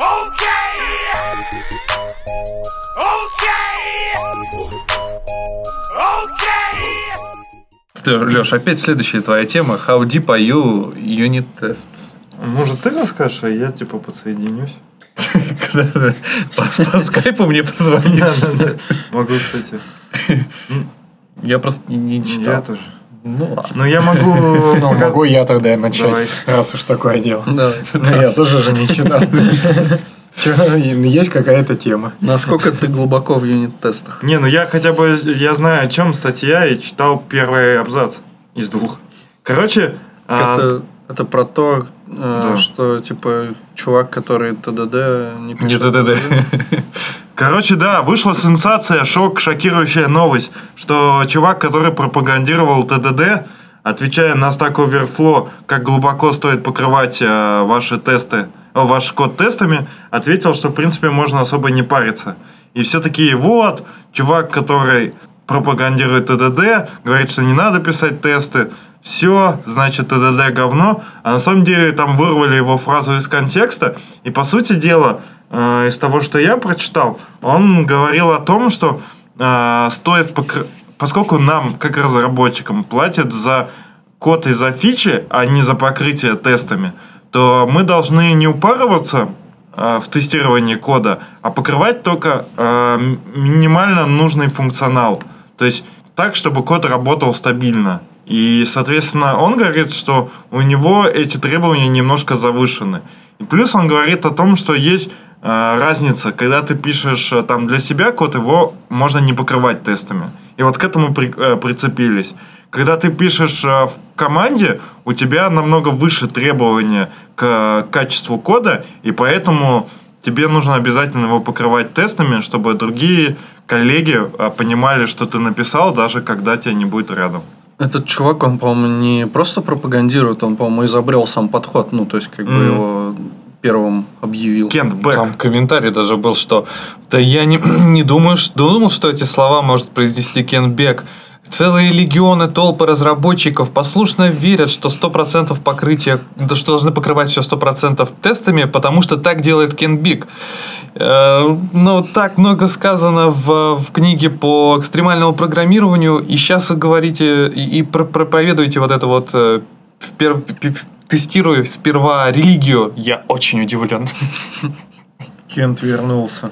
Okay. Леш, опять следующая твоя тема. How deep are you unit tests? Может, ты расскажешь, а я типа подсоединюсь? [laughs] Когда по, по скайпу мне позвонишь. Могу, кстати. [laughs] Я просто не, не Я читал. тоже. Ну ладно. Ну, я могу... [laughs] Ну, могу я тогда начать, Давай. раз уж такое дело. Давай. Ну, я тоже же не читал. Есть какая-то тема. Насколько ты глубоко в юнит-тестах? Не, ну я хотя бы, я знаю, о чем статья, и читал первый абзац из двух. Короче, а, Это, это про то, э, Да. что типа чувак, который ТДД не Не пишет. ТДД. [laughs] короче, да, вышла сенсация, шок, шокирующая новость, что чувак, который пропагандировал ТДД, отвечая на Stack Overflow, как глубоко стоит покрывать э, ваши тесты, ваш код тестами, ответил, что в принципе можно особо не париться. И все такие, вот, чувак, который пропагандирует ТДД, говорит, что не надо писать тесты, все, значит, ТДД говно, а на самом деле там вырвали его фразу из контекста, и по сути дела, э, из того, что я прочитал, он говорил о том, что э, стоит покры- поскольку нам, как разработчикам, платят за код и за фичи, а не за покрытие тестами, то мы должны не упарываться э, в тестировании кода, а покрывать только э, минимально нужный функционал. То есть так, чтобы код работал стабильно. И, соответственно, он говорит, что у него эти требования немножко завышены. И плюс он говорит о том, что есть э, разница, когда ты пишешь э, там для себя код, его можно не покрывать тестами. И вот к этому при- э, прицепились. Когда ты пишешь э, в команде, у тебя намного выше требования к э, качеству кода, и поэтому тебе нужно обязательно его покрывать тестами, чтобы другие коллеги э, понимали, что ты написал, даже когда тебя не будет рядом. Этот чувак, он, по-моему, не просто пропагандирует, он, по-моему, изобрел сам подход, ну, то есть, как бы Мгм. его первым объявил. Кент Бэк. Там комментарий даже был, что да я не, [clears throat] не думаю, что думал, что эти слова может произнести Кен Бек. Целые легионы, толпы разработчиков послушно верят, что 100% покрытия, да, что должны покрывать все 100% тестами, потому что так делает Кен Биг. Э, Но так много сказано в, в книге по экстремальному программированию, и сейчас вы говорите и, и про- проповедуете вот это вот, э, в пер- п- п- тестируя сперва религию. Я очень удивлен. Кент вернулся.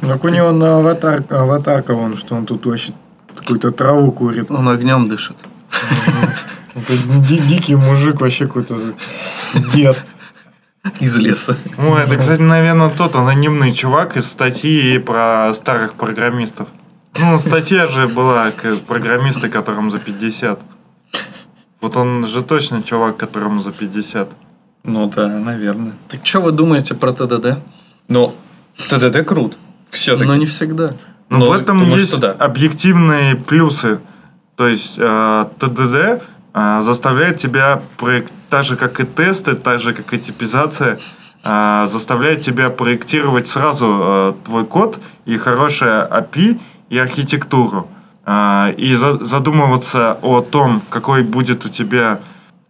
Так у него на аватар, аватарка вон, что он тут вообще какую-то траву курит. Он огнем дышит. Это ди- дикий мужик вообще какой-то дед. Из леса. Ой, это, кстати, наверное, тот анонимный чувак из статьи про старых программистов. Ну, статья же была к программисты, которым за 50. Вот он же точно чувак, которому за 50. Ну да, наверное. Так что вы думаете про ТДД? Но ТДД крут. Все-таки. Но не всегда. Но Ну, в этом есть да. объективные плюсы. То есть э, ТДД э, заставляет тебя, так же как и тесты, так же как и типизация, э, заставляет тебя проектировать сразу э, твой код и хорошее API и архитектуру. Э, и за- задумываться о том, какой будет у тебя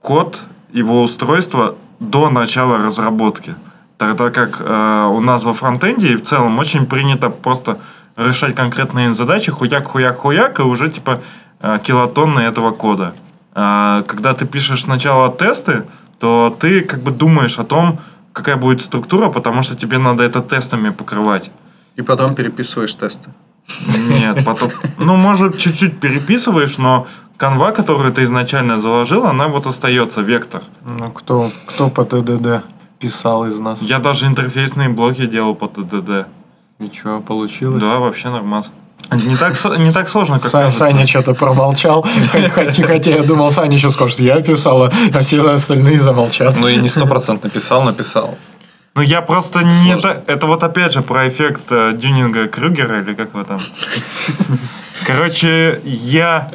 код, его устройство до начала разработки. Тогда как э, у нас во фронтенде и в целом очень принято просто решать конкретные задачи, хуяк, хуяк, хуяк, и уже типа э, килотонны этого кода. А, когда ты пишешь сначала тесты, то ты как бы думаешь о том, какая будет структура, потому что тебе надо это тестами покрывать. И потом переписываешь тесты. Нет, потом... Ну, может, чуть-чуть переписываешь, но канва, которую ты изначально заложил, она вот остается, вектор. Ну, кто, кто по ТДД писал из нас? Я даже интерфейсные блоки делал по ТДД. Ничего, получилось? Да, вообще нормально. Не так, не так сложно, как Са- кажется. Саня что-то промолчал, хотя, хотя я думал, Саня еще скажет, я писала, а все остальные замолчат. Ну, я не сто процентов написал, написал. Ну, я просто не... Это вот опять же про эффект э, Дюнинга Крюгера, или как его там. Короче, я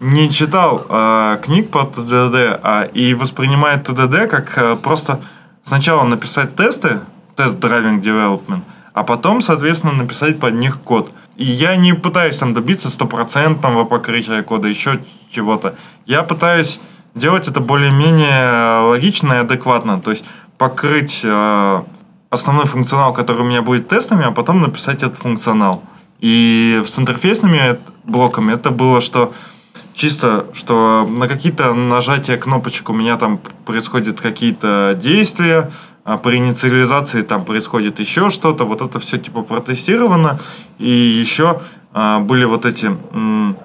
не читал э, книг по ТДД, а, и воспринимаю ТДД как э, просто сначала написать тесты, тест Driving Development, а потом, соответственно, написать под них код. И я не пытаюсь там добиться стопроцентного покрытия кода, еще чего-то. Я пытаюсь делать это более-менее логично и адекватно. То есть покрыть э, основной функционал, который у меня будет тестами, а потом написать этот функционал. И с интерфейсными блоками это было, что чисто, что на какие-то нажатия кнопочек у меня там происходят какие-то действия, а при инициализации там происходит еще что-то. Вот это все типа протестировано. И еще а, были вот эти м,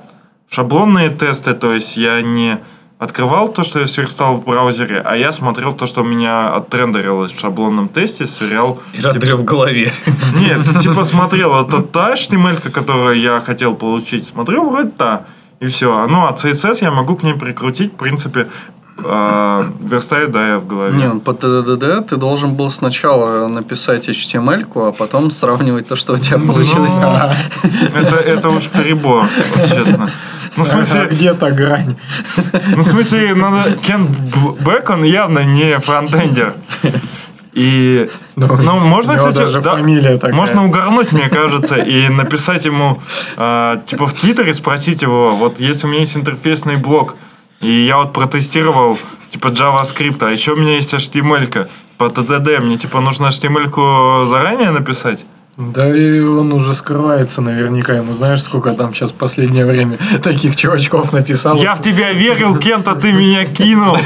шаблонные тесты, то есть я не открывал то, что я сверстал в браузере, а я смотрел то, что у меня отрендерилось в шаблонном тесте, сверял И разрыв в голове. [laughs] нет, типа смотрел, это та HTML, которую я хотел получить. Смотрю, вроде та. И все. Ну, а CSS я могу к ней прикрутить, в принципе, э, верстаю, да, я в голове. Не, ну, по ТДД ты должен был сначала написать HTML, а потом сравнивать то, что у тебя получилось. Ну, [laughs] это, это уж перебор, вот честно. Ну, в А смысле, где то грань? ну, в смысле, надо... Кент Бэк, он явно не фронтендер. И, Ну, ну, можно, у него кстати, даже да, фамилия такая. можно угорнуть, мне кажется, и написать ему, э, типа, в Твиттере спросить его, вот если у меня есть интерфейсный блок, и я вот протестировал, типа, JavaScript, а еще у меня есть HTML-ка по TDD, мне, типа, нужно HTML-ку заранее написать? Да и он уже скрывается наверняка. Ему знаешь, сколько там сейчас в последнее время [laughs] таких чувачков написал. Я в тебя верил, Кент, а ты меня кинул.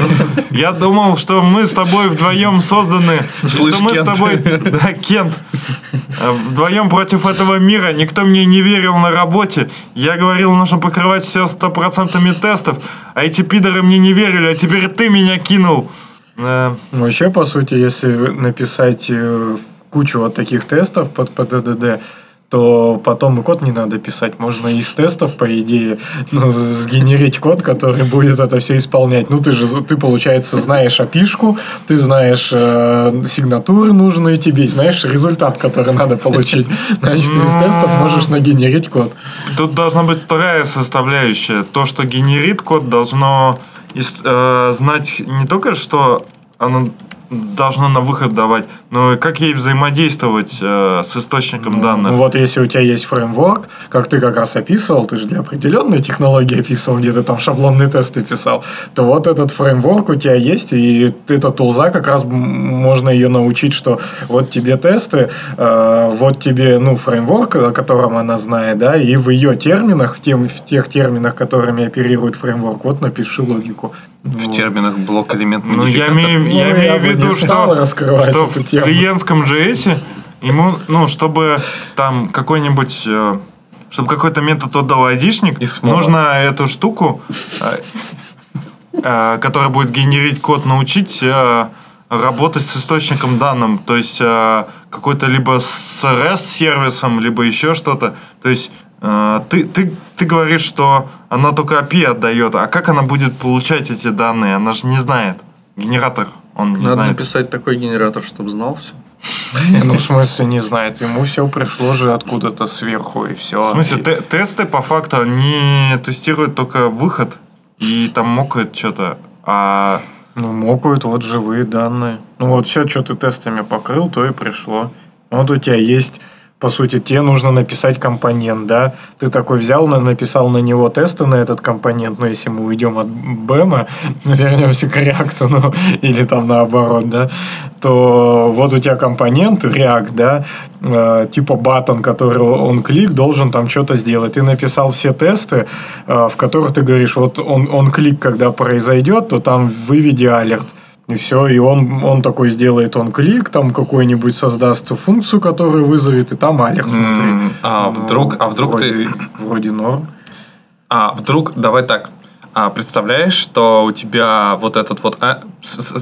Я думал, что мы с тобой вдвоем созданы. Слышь, что мы Кент. с тобой... Да, Кент. А Вдвоем против этого мира. Никто мне не верил на работе. Я говорил, нужно покрывать все процентами тестов. А эти пидоры мне не верили, а теперь ты меня кинул. Э, Вообще, по сути, если написать э, кучу вот таких тестов под ПДД, то потом и код не надо писать. Можно из тестов, по идее, ну, сгенерить код, который будет это все исполнять. Ну, ты же, ты, получается, знаешь опишку, ты знаешь э, сигнатуры нужные тебе, знаешь результат, который надо получить. Значит, из тестов можешь нагенерить код. Тут должна быть вторая составляющая. То, что генерит код, должно э, знать не только, что оно должно на выход давать, но как ей взаимодействовать э, с источником данных. Ну, вот если у тебя есть фреймворк, как ты как раз описывал, ты же для определенной технологии описывал, где ты там шаблонные тесты писал, то вот этот фреймворк у тебя есть, и эта тулза как раз можно ее научить, что вот тебе тесты, э, вот тебе ну, фреймворк, о котором она знает, да, и в ее терминах, в, тем, в тех терминах, которыми оперирует фреймворк, вот напиши логику. В терминах блок элемент Ну, я имею, я Ну, имею я в виду, что, что в клиентском JS ему, ну, чтобы там какой-нибудь, э, чтобы какой-то метод отдал айдишник, нужно эту штуку, э, э, которая будет генерить код, научить работать с источником данным. То есть э, какой-то либо с REST-сервисом, либо еще что-то. То есть ты, ты, ты говоришь, что она только API отдает, а как она будет получать эти данные? Она же не знает. Генератор, он не Надо знает. написать такой генератор, чтобы знал все. Ну, в смысле, не знает. Ему все пришло же откуда-то сверху, и все. В смысле, те- тесты по факту, они тестируют только выход и там мокают что-то. А Ну, мокают вот живые данные. Ну, вот все, что ты тестами покрыл, то и пришло. Вот у тебя есть, по сути, тебе нужно написать компонент, да? Ты такой взял, на- написал на него тесты на этот компонент, ну, если мы уйдем от бэма, [laughs] вернемся к реакту, ну, [laughs] или там наоборот, да, то вот у тебя компонент, React, да, э, типа батон, который он клик, должен там что-то сделать. Ты написал все тесты, э, в которых ты говоришь, вот он, он клик, когда произойдет, то там выведи алерт. И все, и он, он такой сделает он клик, там какой-нибудь создаст функцию, которая вызовет, и там алерт внутри. М, А Ну, вдруг, а вдруг вроде, ты Вроде норм. А, вдруг, давай так. А, представляешь, что у тебя вот этот вот а,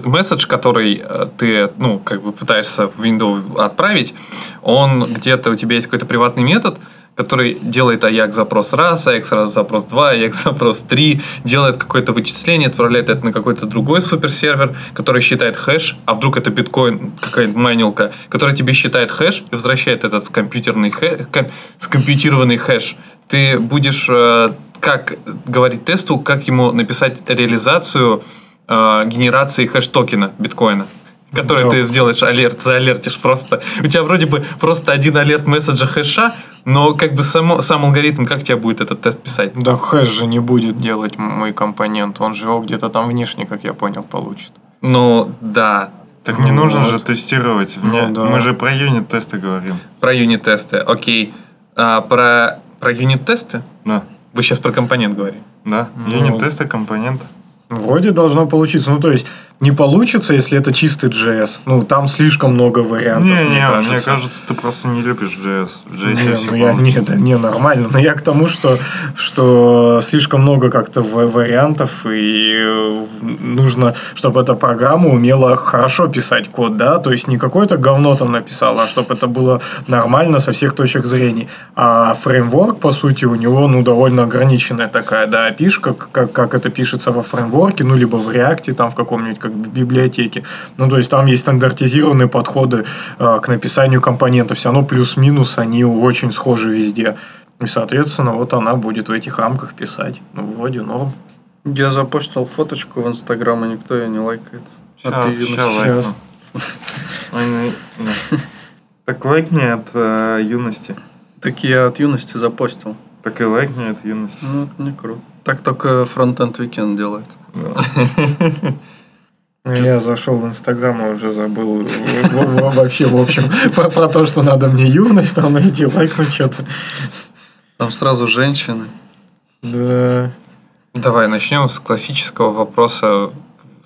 месседж, который э, ты, ну, как бы пытаешься в Windows отправить, он где-то у тебя есть какой-то приватный метод, который делает AJAX запрос раз, AJAX запрос 2, AJAX [laughs] запрос 3, делает какое-то вычисление, отправляет это на какой-то другой суперсервер, который считает хэш, а вдруг это биткоин, какая-то майнилка, который тебе считает хэш и возвращает этот скомпьютерный хэ- ком- скомпьютированный хэш. Ты будешь э, как говорить тесту, как ему написать реализацию э, генерации хэш-токена биткоина. Который Да. ты сделаешь алерт, заалертишь просто. У тебя вроде бы просто один alert message а хэша, но как бы само, сам алгоритм, как тебе будет этот тест писать? Да хэш же не будет делать мой компонент, он же его где-то там внешне, как я понял, получит. Ну, да, так не Ну нужно вот. же тестировать. Ну Мне- да. Мы же про юнит-тесты говорим. про юнит-тесты, окей. А про, про юнит-тесты? Да. Вы сейчас про компонент говорите. Да, Ну. юнит-тесты, компоненты. Вроде должно получиться. Ну, то есть, не получится, если это чистый JS. Ну, там слишком много вариантов, Не, мне не, кажется. мне кажется, ты просто не любишь JS. JS Не, ну я, не, да, не, нормально. Но я к тому, что, что слишком много как-то ва- вариантов, и э, нужно, чтобы эта программа умела хорошо писать код, да, то есть не какое-то говно там написала, а чтобы это было нормально со всех точек зрения. А фреймворк, по сути, у него, ну, довольно ограниченная такая, да, пишка, как, как это пишется во фреймворке, ну, либо в React, там, в каком-нибудь, как в библиотеке. Ну, то есть там есть стандартизированные подходы э, к написанию компонентов. Все равно плюс-минус они очень схожи везде. И, соответственно, вот она будет в этих рамках писать. Ну, вроде норм. Я запостил фоточку в Инстаграм, и никто ее не лайкает. А ты. Сейчас. [laughs] Ой, ну. Так лайкни от э, юности. Так я от юности запостил. Так и лайкни от юности. Ну, не круто. Так только фронтенд Weekend делает. [laughs] Ну, Я зашел в Инстаграм и уже забыл [laughs] вообще, в общем, про, то, что надо мне юность там найти, лайкнуть что-то. Там сразу женщины. Да. Давай начнем с классического вопроса.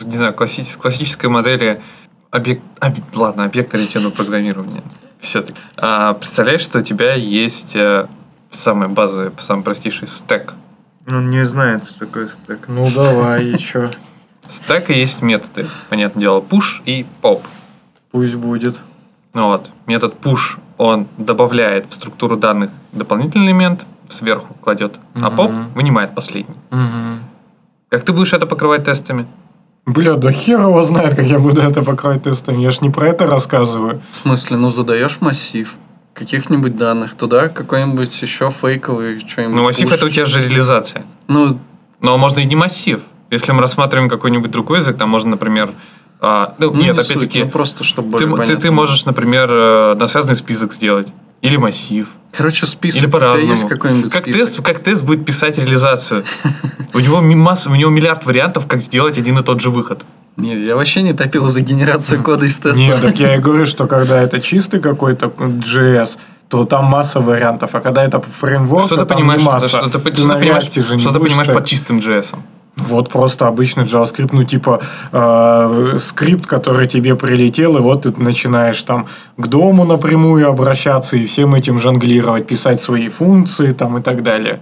Не знаю, классической, классической модели объект, об- ладно, объект-ориентированного программирования. Все-таки. А, представляешь, что у тебя есть э, самый базовый, самый простейший стек. Ну, не знает, что такое стек. Ну, давай еще. Стека есть методы. Понятное дело, push и pop. Пусть будет. Ну вот, метод push, он добавляет в структуру данных дополнительный элемент, сверху кладет, а Мгм. pop вынимает последний. Мгм. Как ты будешь это покрывать тестами? Бля, да хер его знает, как я буду это покрывать тестами. Я ж не про это рассказываю. В смысле, ну задаешь массив каких-нибудь данных, туда какой-нибудь еще фейковый что-нибудь. Ну, массив это у пушишь. тебя же реализация. Ну, Но можно и не массив. Если мы рассматриваем какой-нибудь другой язык, там можно, например... а, ну, ну, нет, не суть, опять-таки, ну, просто чтобы ты, ты, ты можешь, например, э, на связанный список сделать. Или массив. Короче, список. Или У тебя по-разному. есть какой-нибудь Как список? тест, как тест будет писать реализацию. У него масса, у него миллиард вариантов, как сделать один и тот же выход. Не, я вообще не топил за генерацию кода из теста. Нет, так я и говорю, что когда это чистый какой-то JS, то там масса вариантов. А когда это фреймворк, Что то ты понимаешь, не масса. что ты, Ты что ты понимаешь, что ты понимаешь под чистым JS? Вот просто обычный JavaScript, ну типа э, скрипт, который тебе прилетел, и вот ты начинаешь там к дому напрямую обращаться и всем этим жонглировать, писать свои функции там и так далее.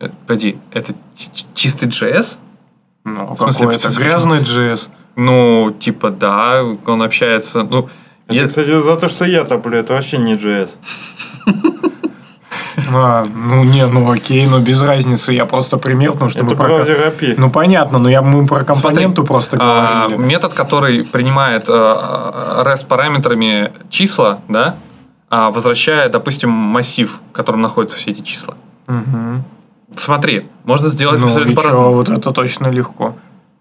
Э, Погоди, это чистый JS? Ну, В смысле, какой это грязный JS. Ну, типа, да, он общается. Ну, Это, я- кстати, за то, что я топлю, это вообще не JS. [laughs] А, ну не, ну окей, ну без разницы, я просто пример, потому что Это мы про- API. Ну понятно, но я мы про компоненту Смотри, просто а, говорили. метод, который принимает а, REST параметрами числа, да, а, возвращая, допустим, массив, в котором находятся все эти числа. Мгм. Смотри, можно сделать Ну абсолютно по-разному. вот это точно легко.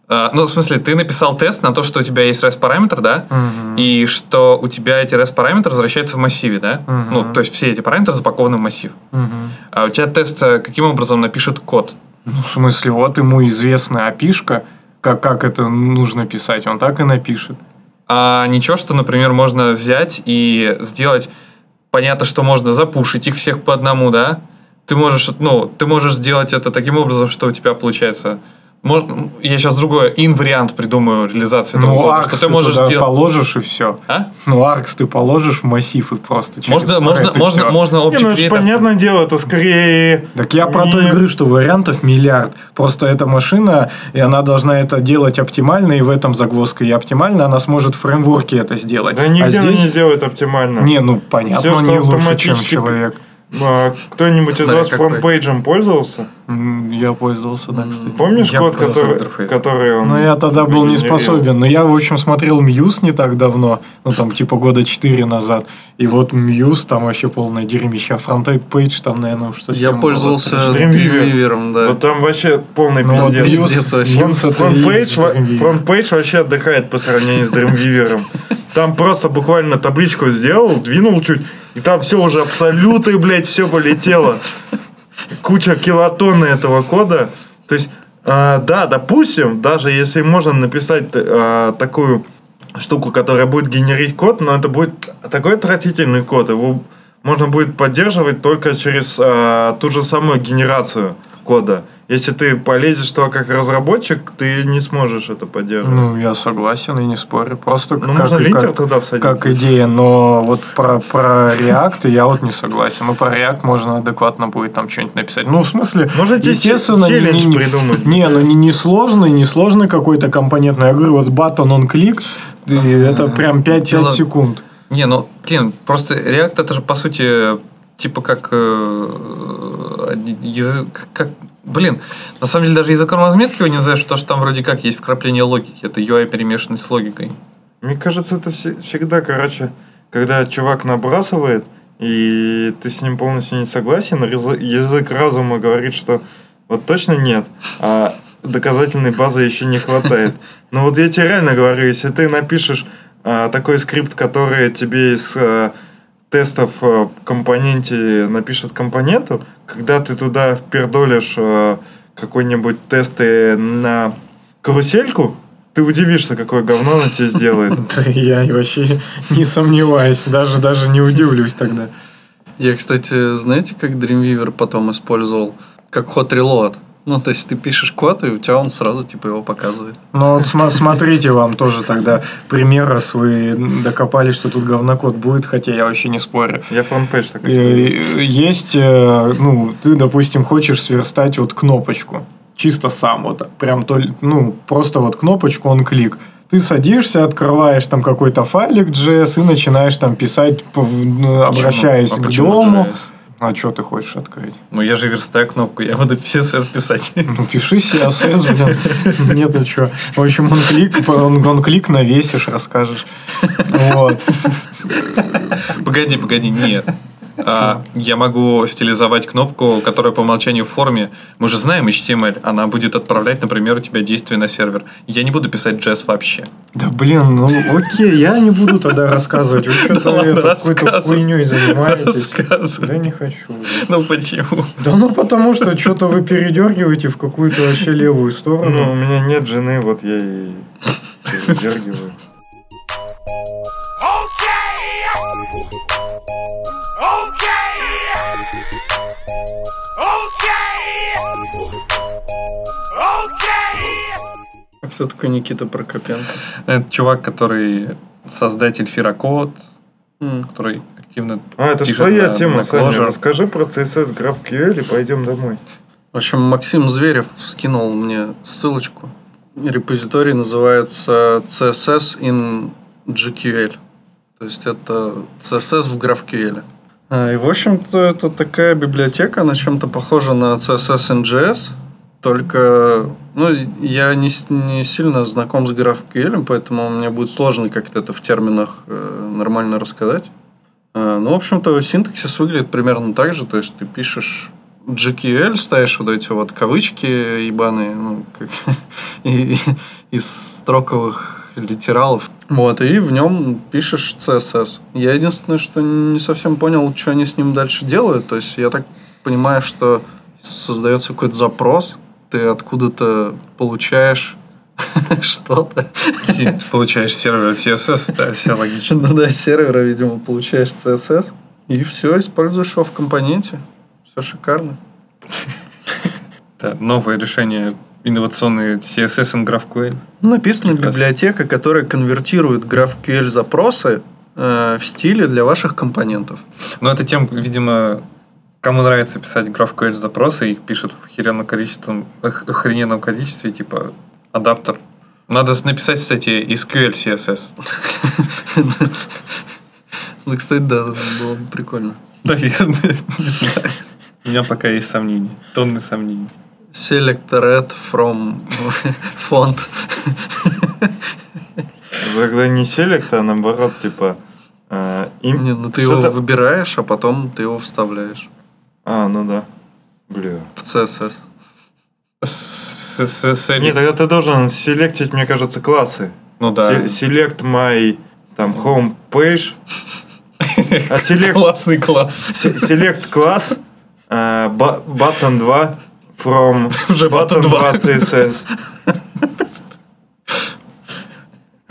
А, ну, в смысле, ты написал тест на то, что у тебя есть REST параметр, да, Мгм. и что у тебя эти REST параметры возвращаются в массиве, да? Мгм. Ну, то есть все эти параметры запакованы в массив. Мгм. А у тебя тест э, каким образом напишет код? Ну, в смысле, вот ему известная опишка, как, как это нужно писать, он так и напишет. А ничего, что, например, можно взять и сделать... Понятно, что можно запушить их всех по одному, да? Ты можешь, ну, ты можешь сделать это таким образом, что у тебя получается... мож- я сейчас другое, ин-вариант придумаю реализации этого Ну, кода. аркс Что ты ты можешь туда сделать... положишь и все. А? Ну, аркс ты положишь в массив и просто через Можно, можно, и можно, всё. можно Не, ну это понятное дело, это скорее... Так я про то не- и говорю, что вариантов миллиард. Просто эта машина, и она должна это делать оптимально, и в этом загвоздка и оптимально, она сможет в фреймворке это сделать. Да нигде а она здесь... не сделает оптимально. Не, ну понятно, Всё, что не лучше, чем автоматически- человек. А, кто-нибудь из вас FrontPage ем пользовался? Я пользовался, да, кстати. Помнишь Я код, который, который он Но я тогда был не способен. Но я, в общем, смотрел Muse не так давно, ну там типа года 4 назад. И вот Muse там вообще полное дерьмище. А FrontPage там, наверное, совсем Я пользовался. Dreamweaver. Да. Вот там вообще полный Ну пиздец. Muse, FrontPage, FrontPage вообще отдыхает по сравнению с Dreamweaver. [laughs] Там просто буквально табличку сделал, двинул чуть, и там все уже абсолюты, блядь, все полетело. Куча килотонны этого кода. То есть, а, да, допустим, даже если можно написать а, такую штуку, которая будет генерить код, но это будет такой отвратительный код, его можно будет поддерживать только через а, ту же самую генерацию кода. Если ты полезешь туда как разработчик, ты не сможешь это поддерживать. Ну, я согласен и не спорю. Просто Ну, как, можно линтер как- туда всадить. как идея, но вот про, про React я вот не согласен. Ну, про React можно адекватно будет там что-нибудь написать. Ну, в смысле, Можете естественно, челлендж не, придумать. Не, ну не, не сложный, не сложный какой-то компонент. Но я говорю, вот button on клик, и это прям 5-5 Дело- секунд. Не, ну, блин, просто React это же, по сути, типа как э, язык, как, блин, на самом деле даже языком разметки не назовешь, потому что там вроде как есть вкрапление логики, это UI перемешанный с логикой. Мне кажется, это все- всегда, короче, когда чувак набрасывает, и ты с ним полностью не согласен, язык разума говорит, что вот точно нет, а доказательной базы еще не хватает. Но вот я тебе реально говорю, если ты напишешь а, такой скрипт, который тебе из а, тестов а, компоненте напишет компоненту, когда ты туда впердолишь а, какой-нибудь тесты на карусельку, ты удивишься, какое говно он тебе сделает. [laughs] Я вообще не сомневаюсь, даже, даже не удивлюсь тогда. Я, кстати, знаете, как Dreamweaver потом использовал? Как hot reload. Ну, то есть ты пишешь код, и у тебя он сразу типа его показывает. Ну вот сма- смотрите, вам тоже тогда пример, раз вы докопались, что тут говнокод будет, хотя я вообще не спорю. Я FrontPage так использую. Э, Есть, э, ну, ты, допустим, хочешь сверстать вот кнопочку. Чисто сам вот, прям то, ну, просто вот кнопочку, он клик. Ты садишься, открываешь там какой-то файлик JS и начинаешь там писать, ну, обращаясь А к дому. JS? А что ты хочешь открыть? Ну, я же верстаю кнопку, я буду CSS писать. Ну, пиши CSS, блин. Нет, а что. В общем, он клик, он, он клик навесишь, расскажешь. Вот. Погоди, погоди, нет. А, я могу стилизовать кнопку, которая по умолчанию в форме. Мы же знаем HTML. Она будет отправлять, например, у тебя действие на сервер. Я не буду писать JS вообще. Да блин, ну окей, я не буду тогда [laughs] рассказывать. Вы что-то какой-то хуйней занимаетесь. Да не хочу. Ну почему? Да ну потому что что-то вы передергиваете в какую-то вообще левую Ну, у сторону. меня нет жены, вот я и [laughs] передергиваю. Кто такой Никита Прокопенко? Это чувак, который создатель Фирокод, М. который активно А, это ж пишет твоя на- тема, на Саня. Расскажи про CSS GraphQL и пойдем домой. В общем, Максим Зверев скинул мне ссылочку. Репозиторий называется CSS in GQL. То есть это CSS в GraphQL. А, И, в общем-то, это такая библиотека, она чем-то похожа на CSS in JS, только ну, я не, не сильно знаком с GraphQL, поэтому мне будет сложно как-то это в терминах э, нормально рассказать. А, Ну, в общем-то, синтаксис выглядит примерно так же. То есть ты пишешь GQL, ставишь вот эти вот кавычки ебаные, ну, как [laughs] и- из строковых литералов. Вот, и в нем пишешь CSS. Я единственное, что не совсем понял, что они с ним дальше делают. То есть я так понимаю, что создается какой-то запрос, ты откуда-то получаешь [laughs] что-то. Получаешь сервер CSS, да, все логично. Ну да, сервера, видимо, получаешь CSS. И все, используешь его в компоненте. Все шикарно. Это новое решение инновационные CSS и GraphQL. Написана Прекрасно. библиотека, которая конвертирует GraphQL запросы э, в стиле для ваших компонентов. Но это тем, видимо, кому нравится писать GraphQL запросы, их пишут в охеренном количестве, охрененном количестве, типа адаптер. Надо написать, кстати, SQL CSS. Ну, кстати, да, было бы прикольно. Наверное, [laughs] не знаю. У меня пока есть сомнения. Тонны сомнений. Select red from font. Тогда не селект, а наоборот, типа... э, им Не, ну ты его выбираешь, а потом ты его вставляешь А, ну да. Бля. в CSS. С- Нет, тогда ты должен селектить, мне кажется, классы. Ну да. Select my там home page. А select, Классный класс. select класс ба- button 2 from Уже button 2. CSS.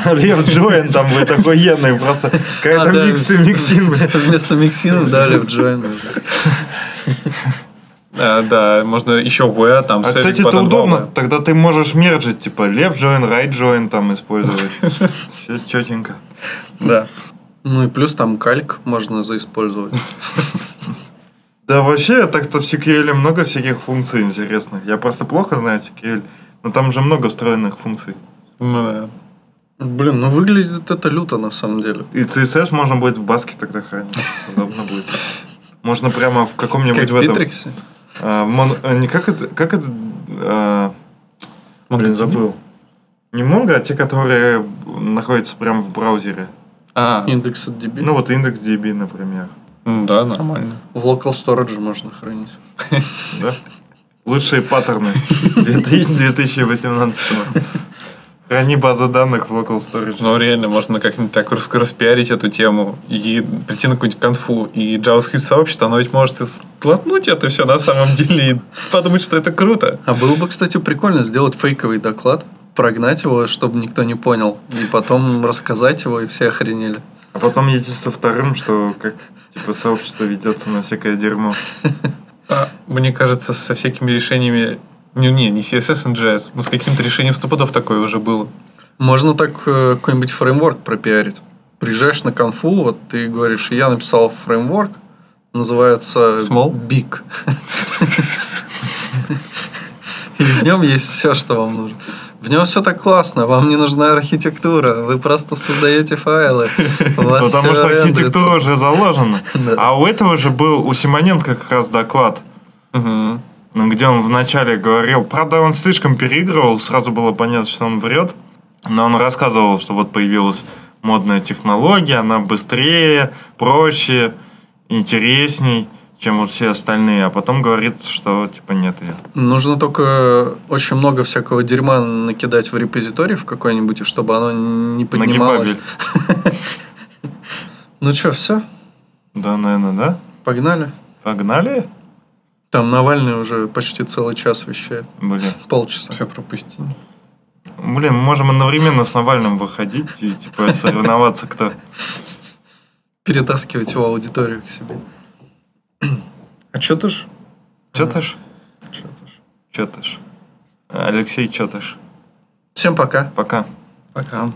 Лев Джоин там будет охуенный, просто какая-то А, да. миксы, миксин. Вместо миксина дали в join. [laughs] А, да, можно еще V, там, А, кстати, это удобно. 2V. Тогда ты можешь мерджить, типа, left join, right join там использовать. [laughs] Сейчас четенько. Да. Ну и плюс там кальк можно заиспользовать. [laughs] Да, вообще, так-то в SQL много всяких функций интересных. Я просто плохо знаю SQL, но там же много встроенных функций. Ну, да. Блин, ну выглядит это люто на самом деле. И CSS можно будет в баске тогда хранить. Удобно будет. Можно прямо в каком-нибудь Как в этом... Битриксе. а, мон- а, не как это... Как это... а, блин, забыл. Не Mongo, а те, которые находятся прямо в браузере. А, Индекс от DB. Ну вот индекс DB, например. да, нормально. В local storage можно хранить. Да? Лучшие паттерны [laughs] 2018 Храни базу данных в local storage. Ну, реально, можно как-нибудь так рас- распиарить эту тему и прийти на какую-нибудь конфу. И JavaScript сообщество, оно ведь может и сглотнуть это все на самом деле и подумать, что это круто. А было бы, кстати, прикольно сделать фейковый доклад, прогнать его, чтобы никто не понял, и потом рассказать его, и все охренели. А потом едете со вторым, что как типа сообщество ведется на всякое дерьмо. [laughs] А, мне кажется, со всякими решениями... Не, не, не CSS and JS, но с каким-то решением стопудов такое уже было. Можно так э, какой-нибудь фреймворк пропиарить. Приезжаешь на конфу, вот ты говоришь, я написал фреймворк, называется Small? Big. [laughs] И в нем есть все, что вам нужно. В нем все так классно, вам не нужна архитектура, вы просто создаете файлы. Потому что архитектура уже заложена. [laughs] А у этого же был у Симоненко как раз доклад. Ну, где он вначале говорил, правда, он слишком переигрывал, сразу было понятно, что он врет, но он рассказывал, что вот появилась модная технология, она быстрее, проще, интересней, чем вот все остальные, а потом говорит, что типа нет ее. Нужно только очень много всякого дерьма накидать в репозиторий в какой-нибудь, чтобы оно не поднималось. [laughs] Ну что, все? Да, наверное, да? Погнали? Погнали? Там Навальный уже почти целый час вещает. Блин. Полчаса. Все пропустили. Блин, мы можем одновременно с Навальным выходить и типа соревноваться, кто. Перетаскивать его аудиторию к себе. А что ты ж? Чё-то ж? Чё ты ж? Чё-то ж. Алексей Чё-то ж. Всем пока. Пока. Пока.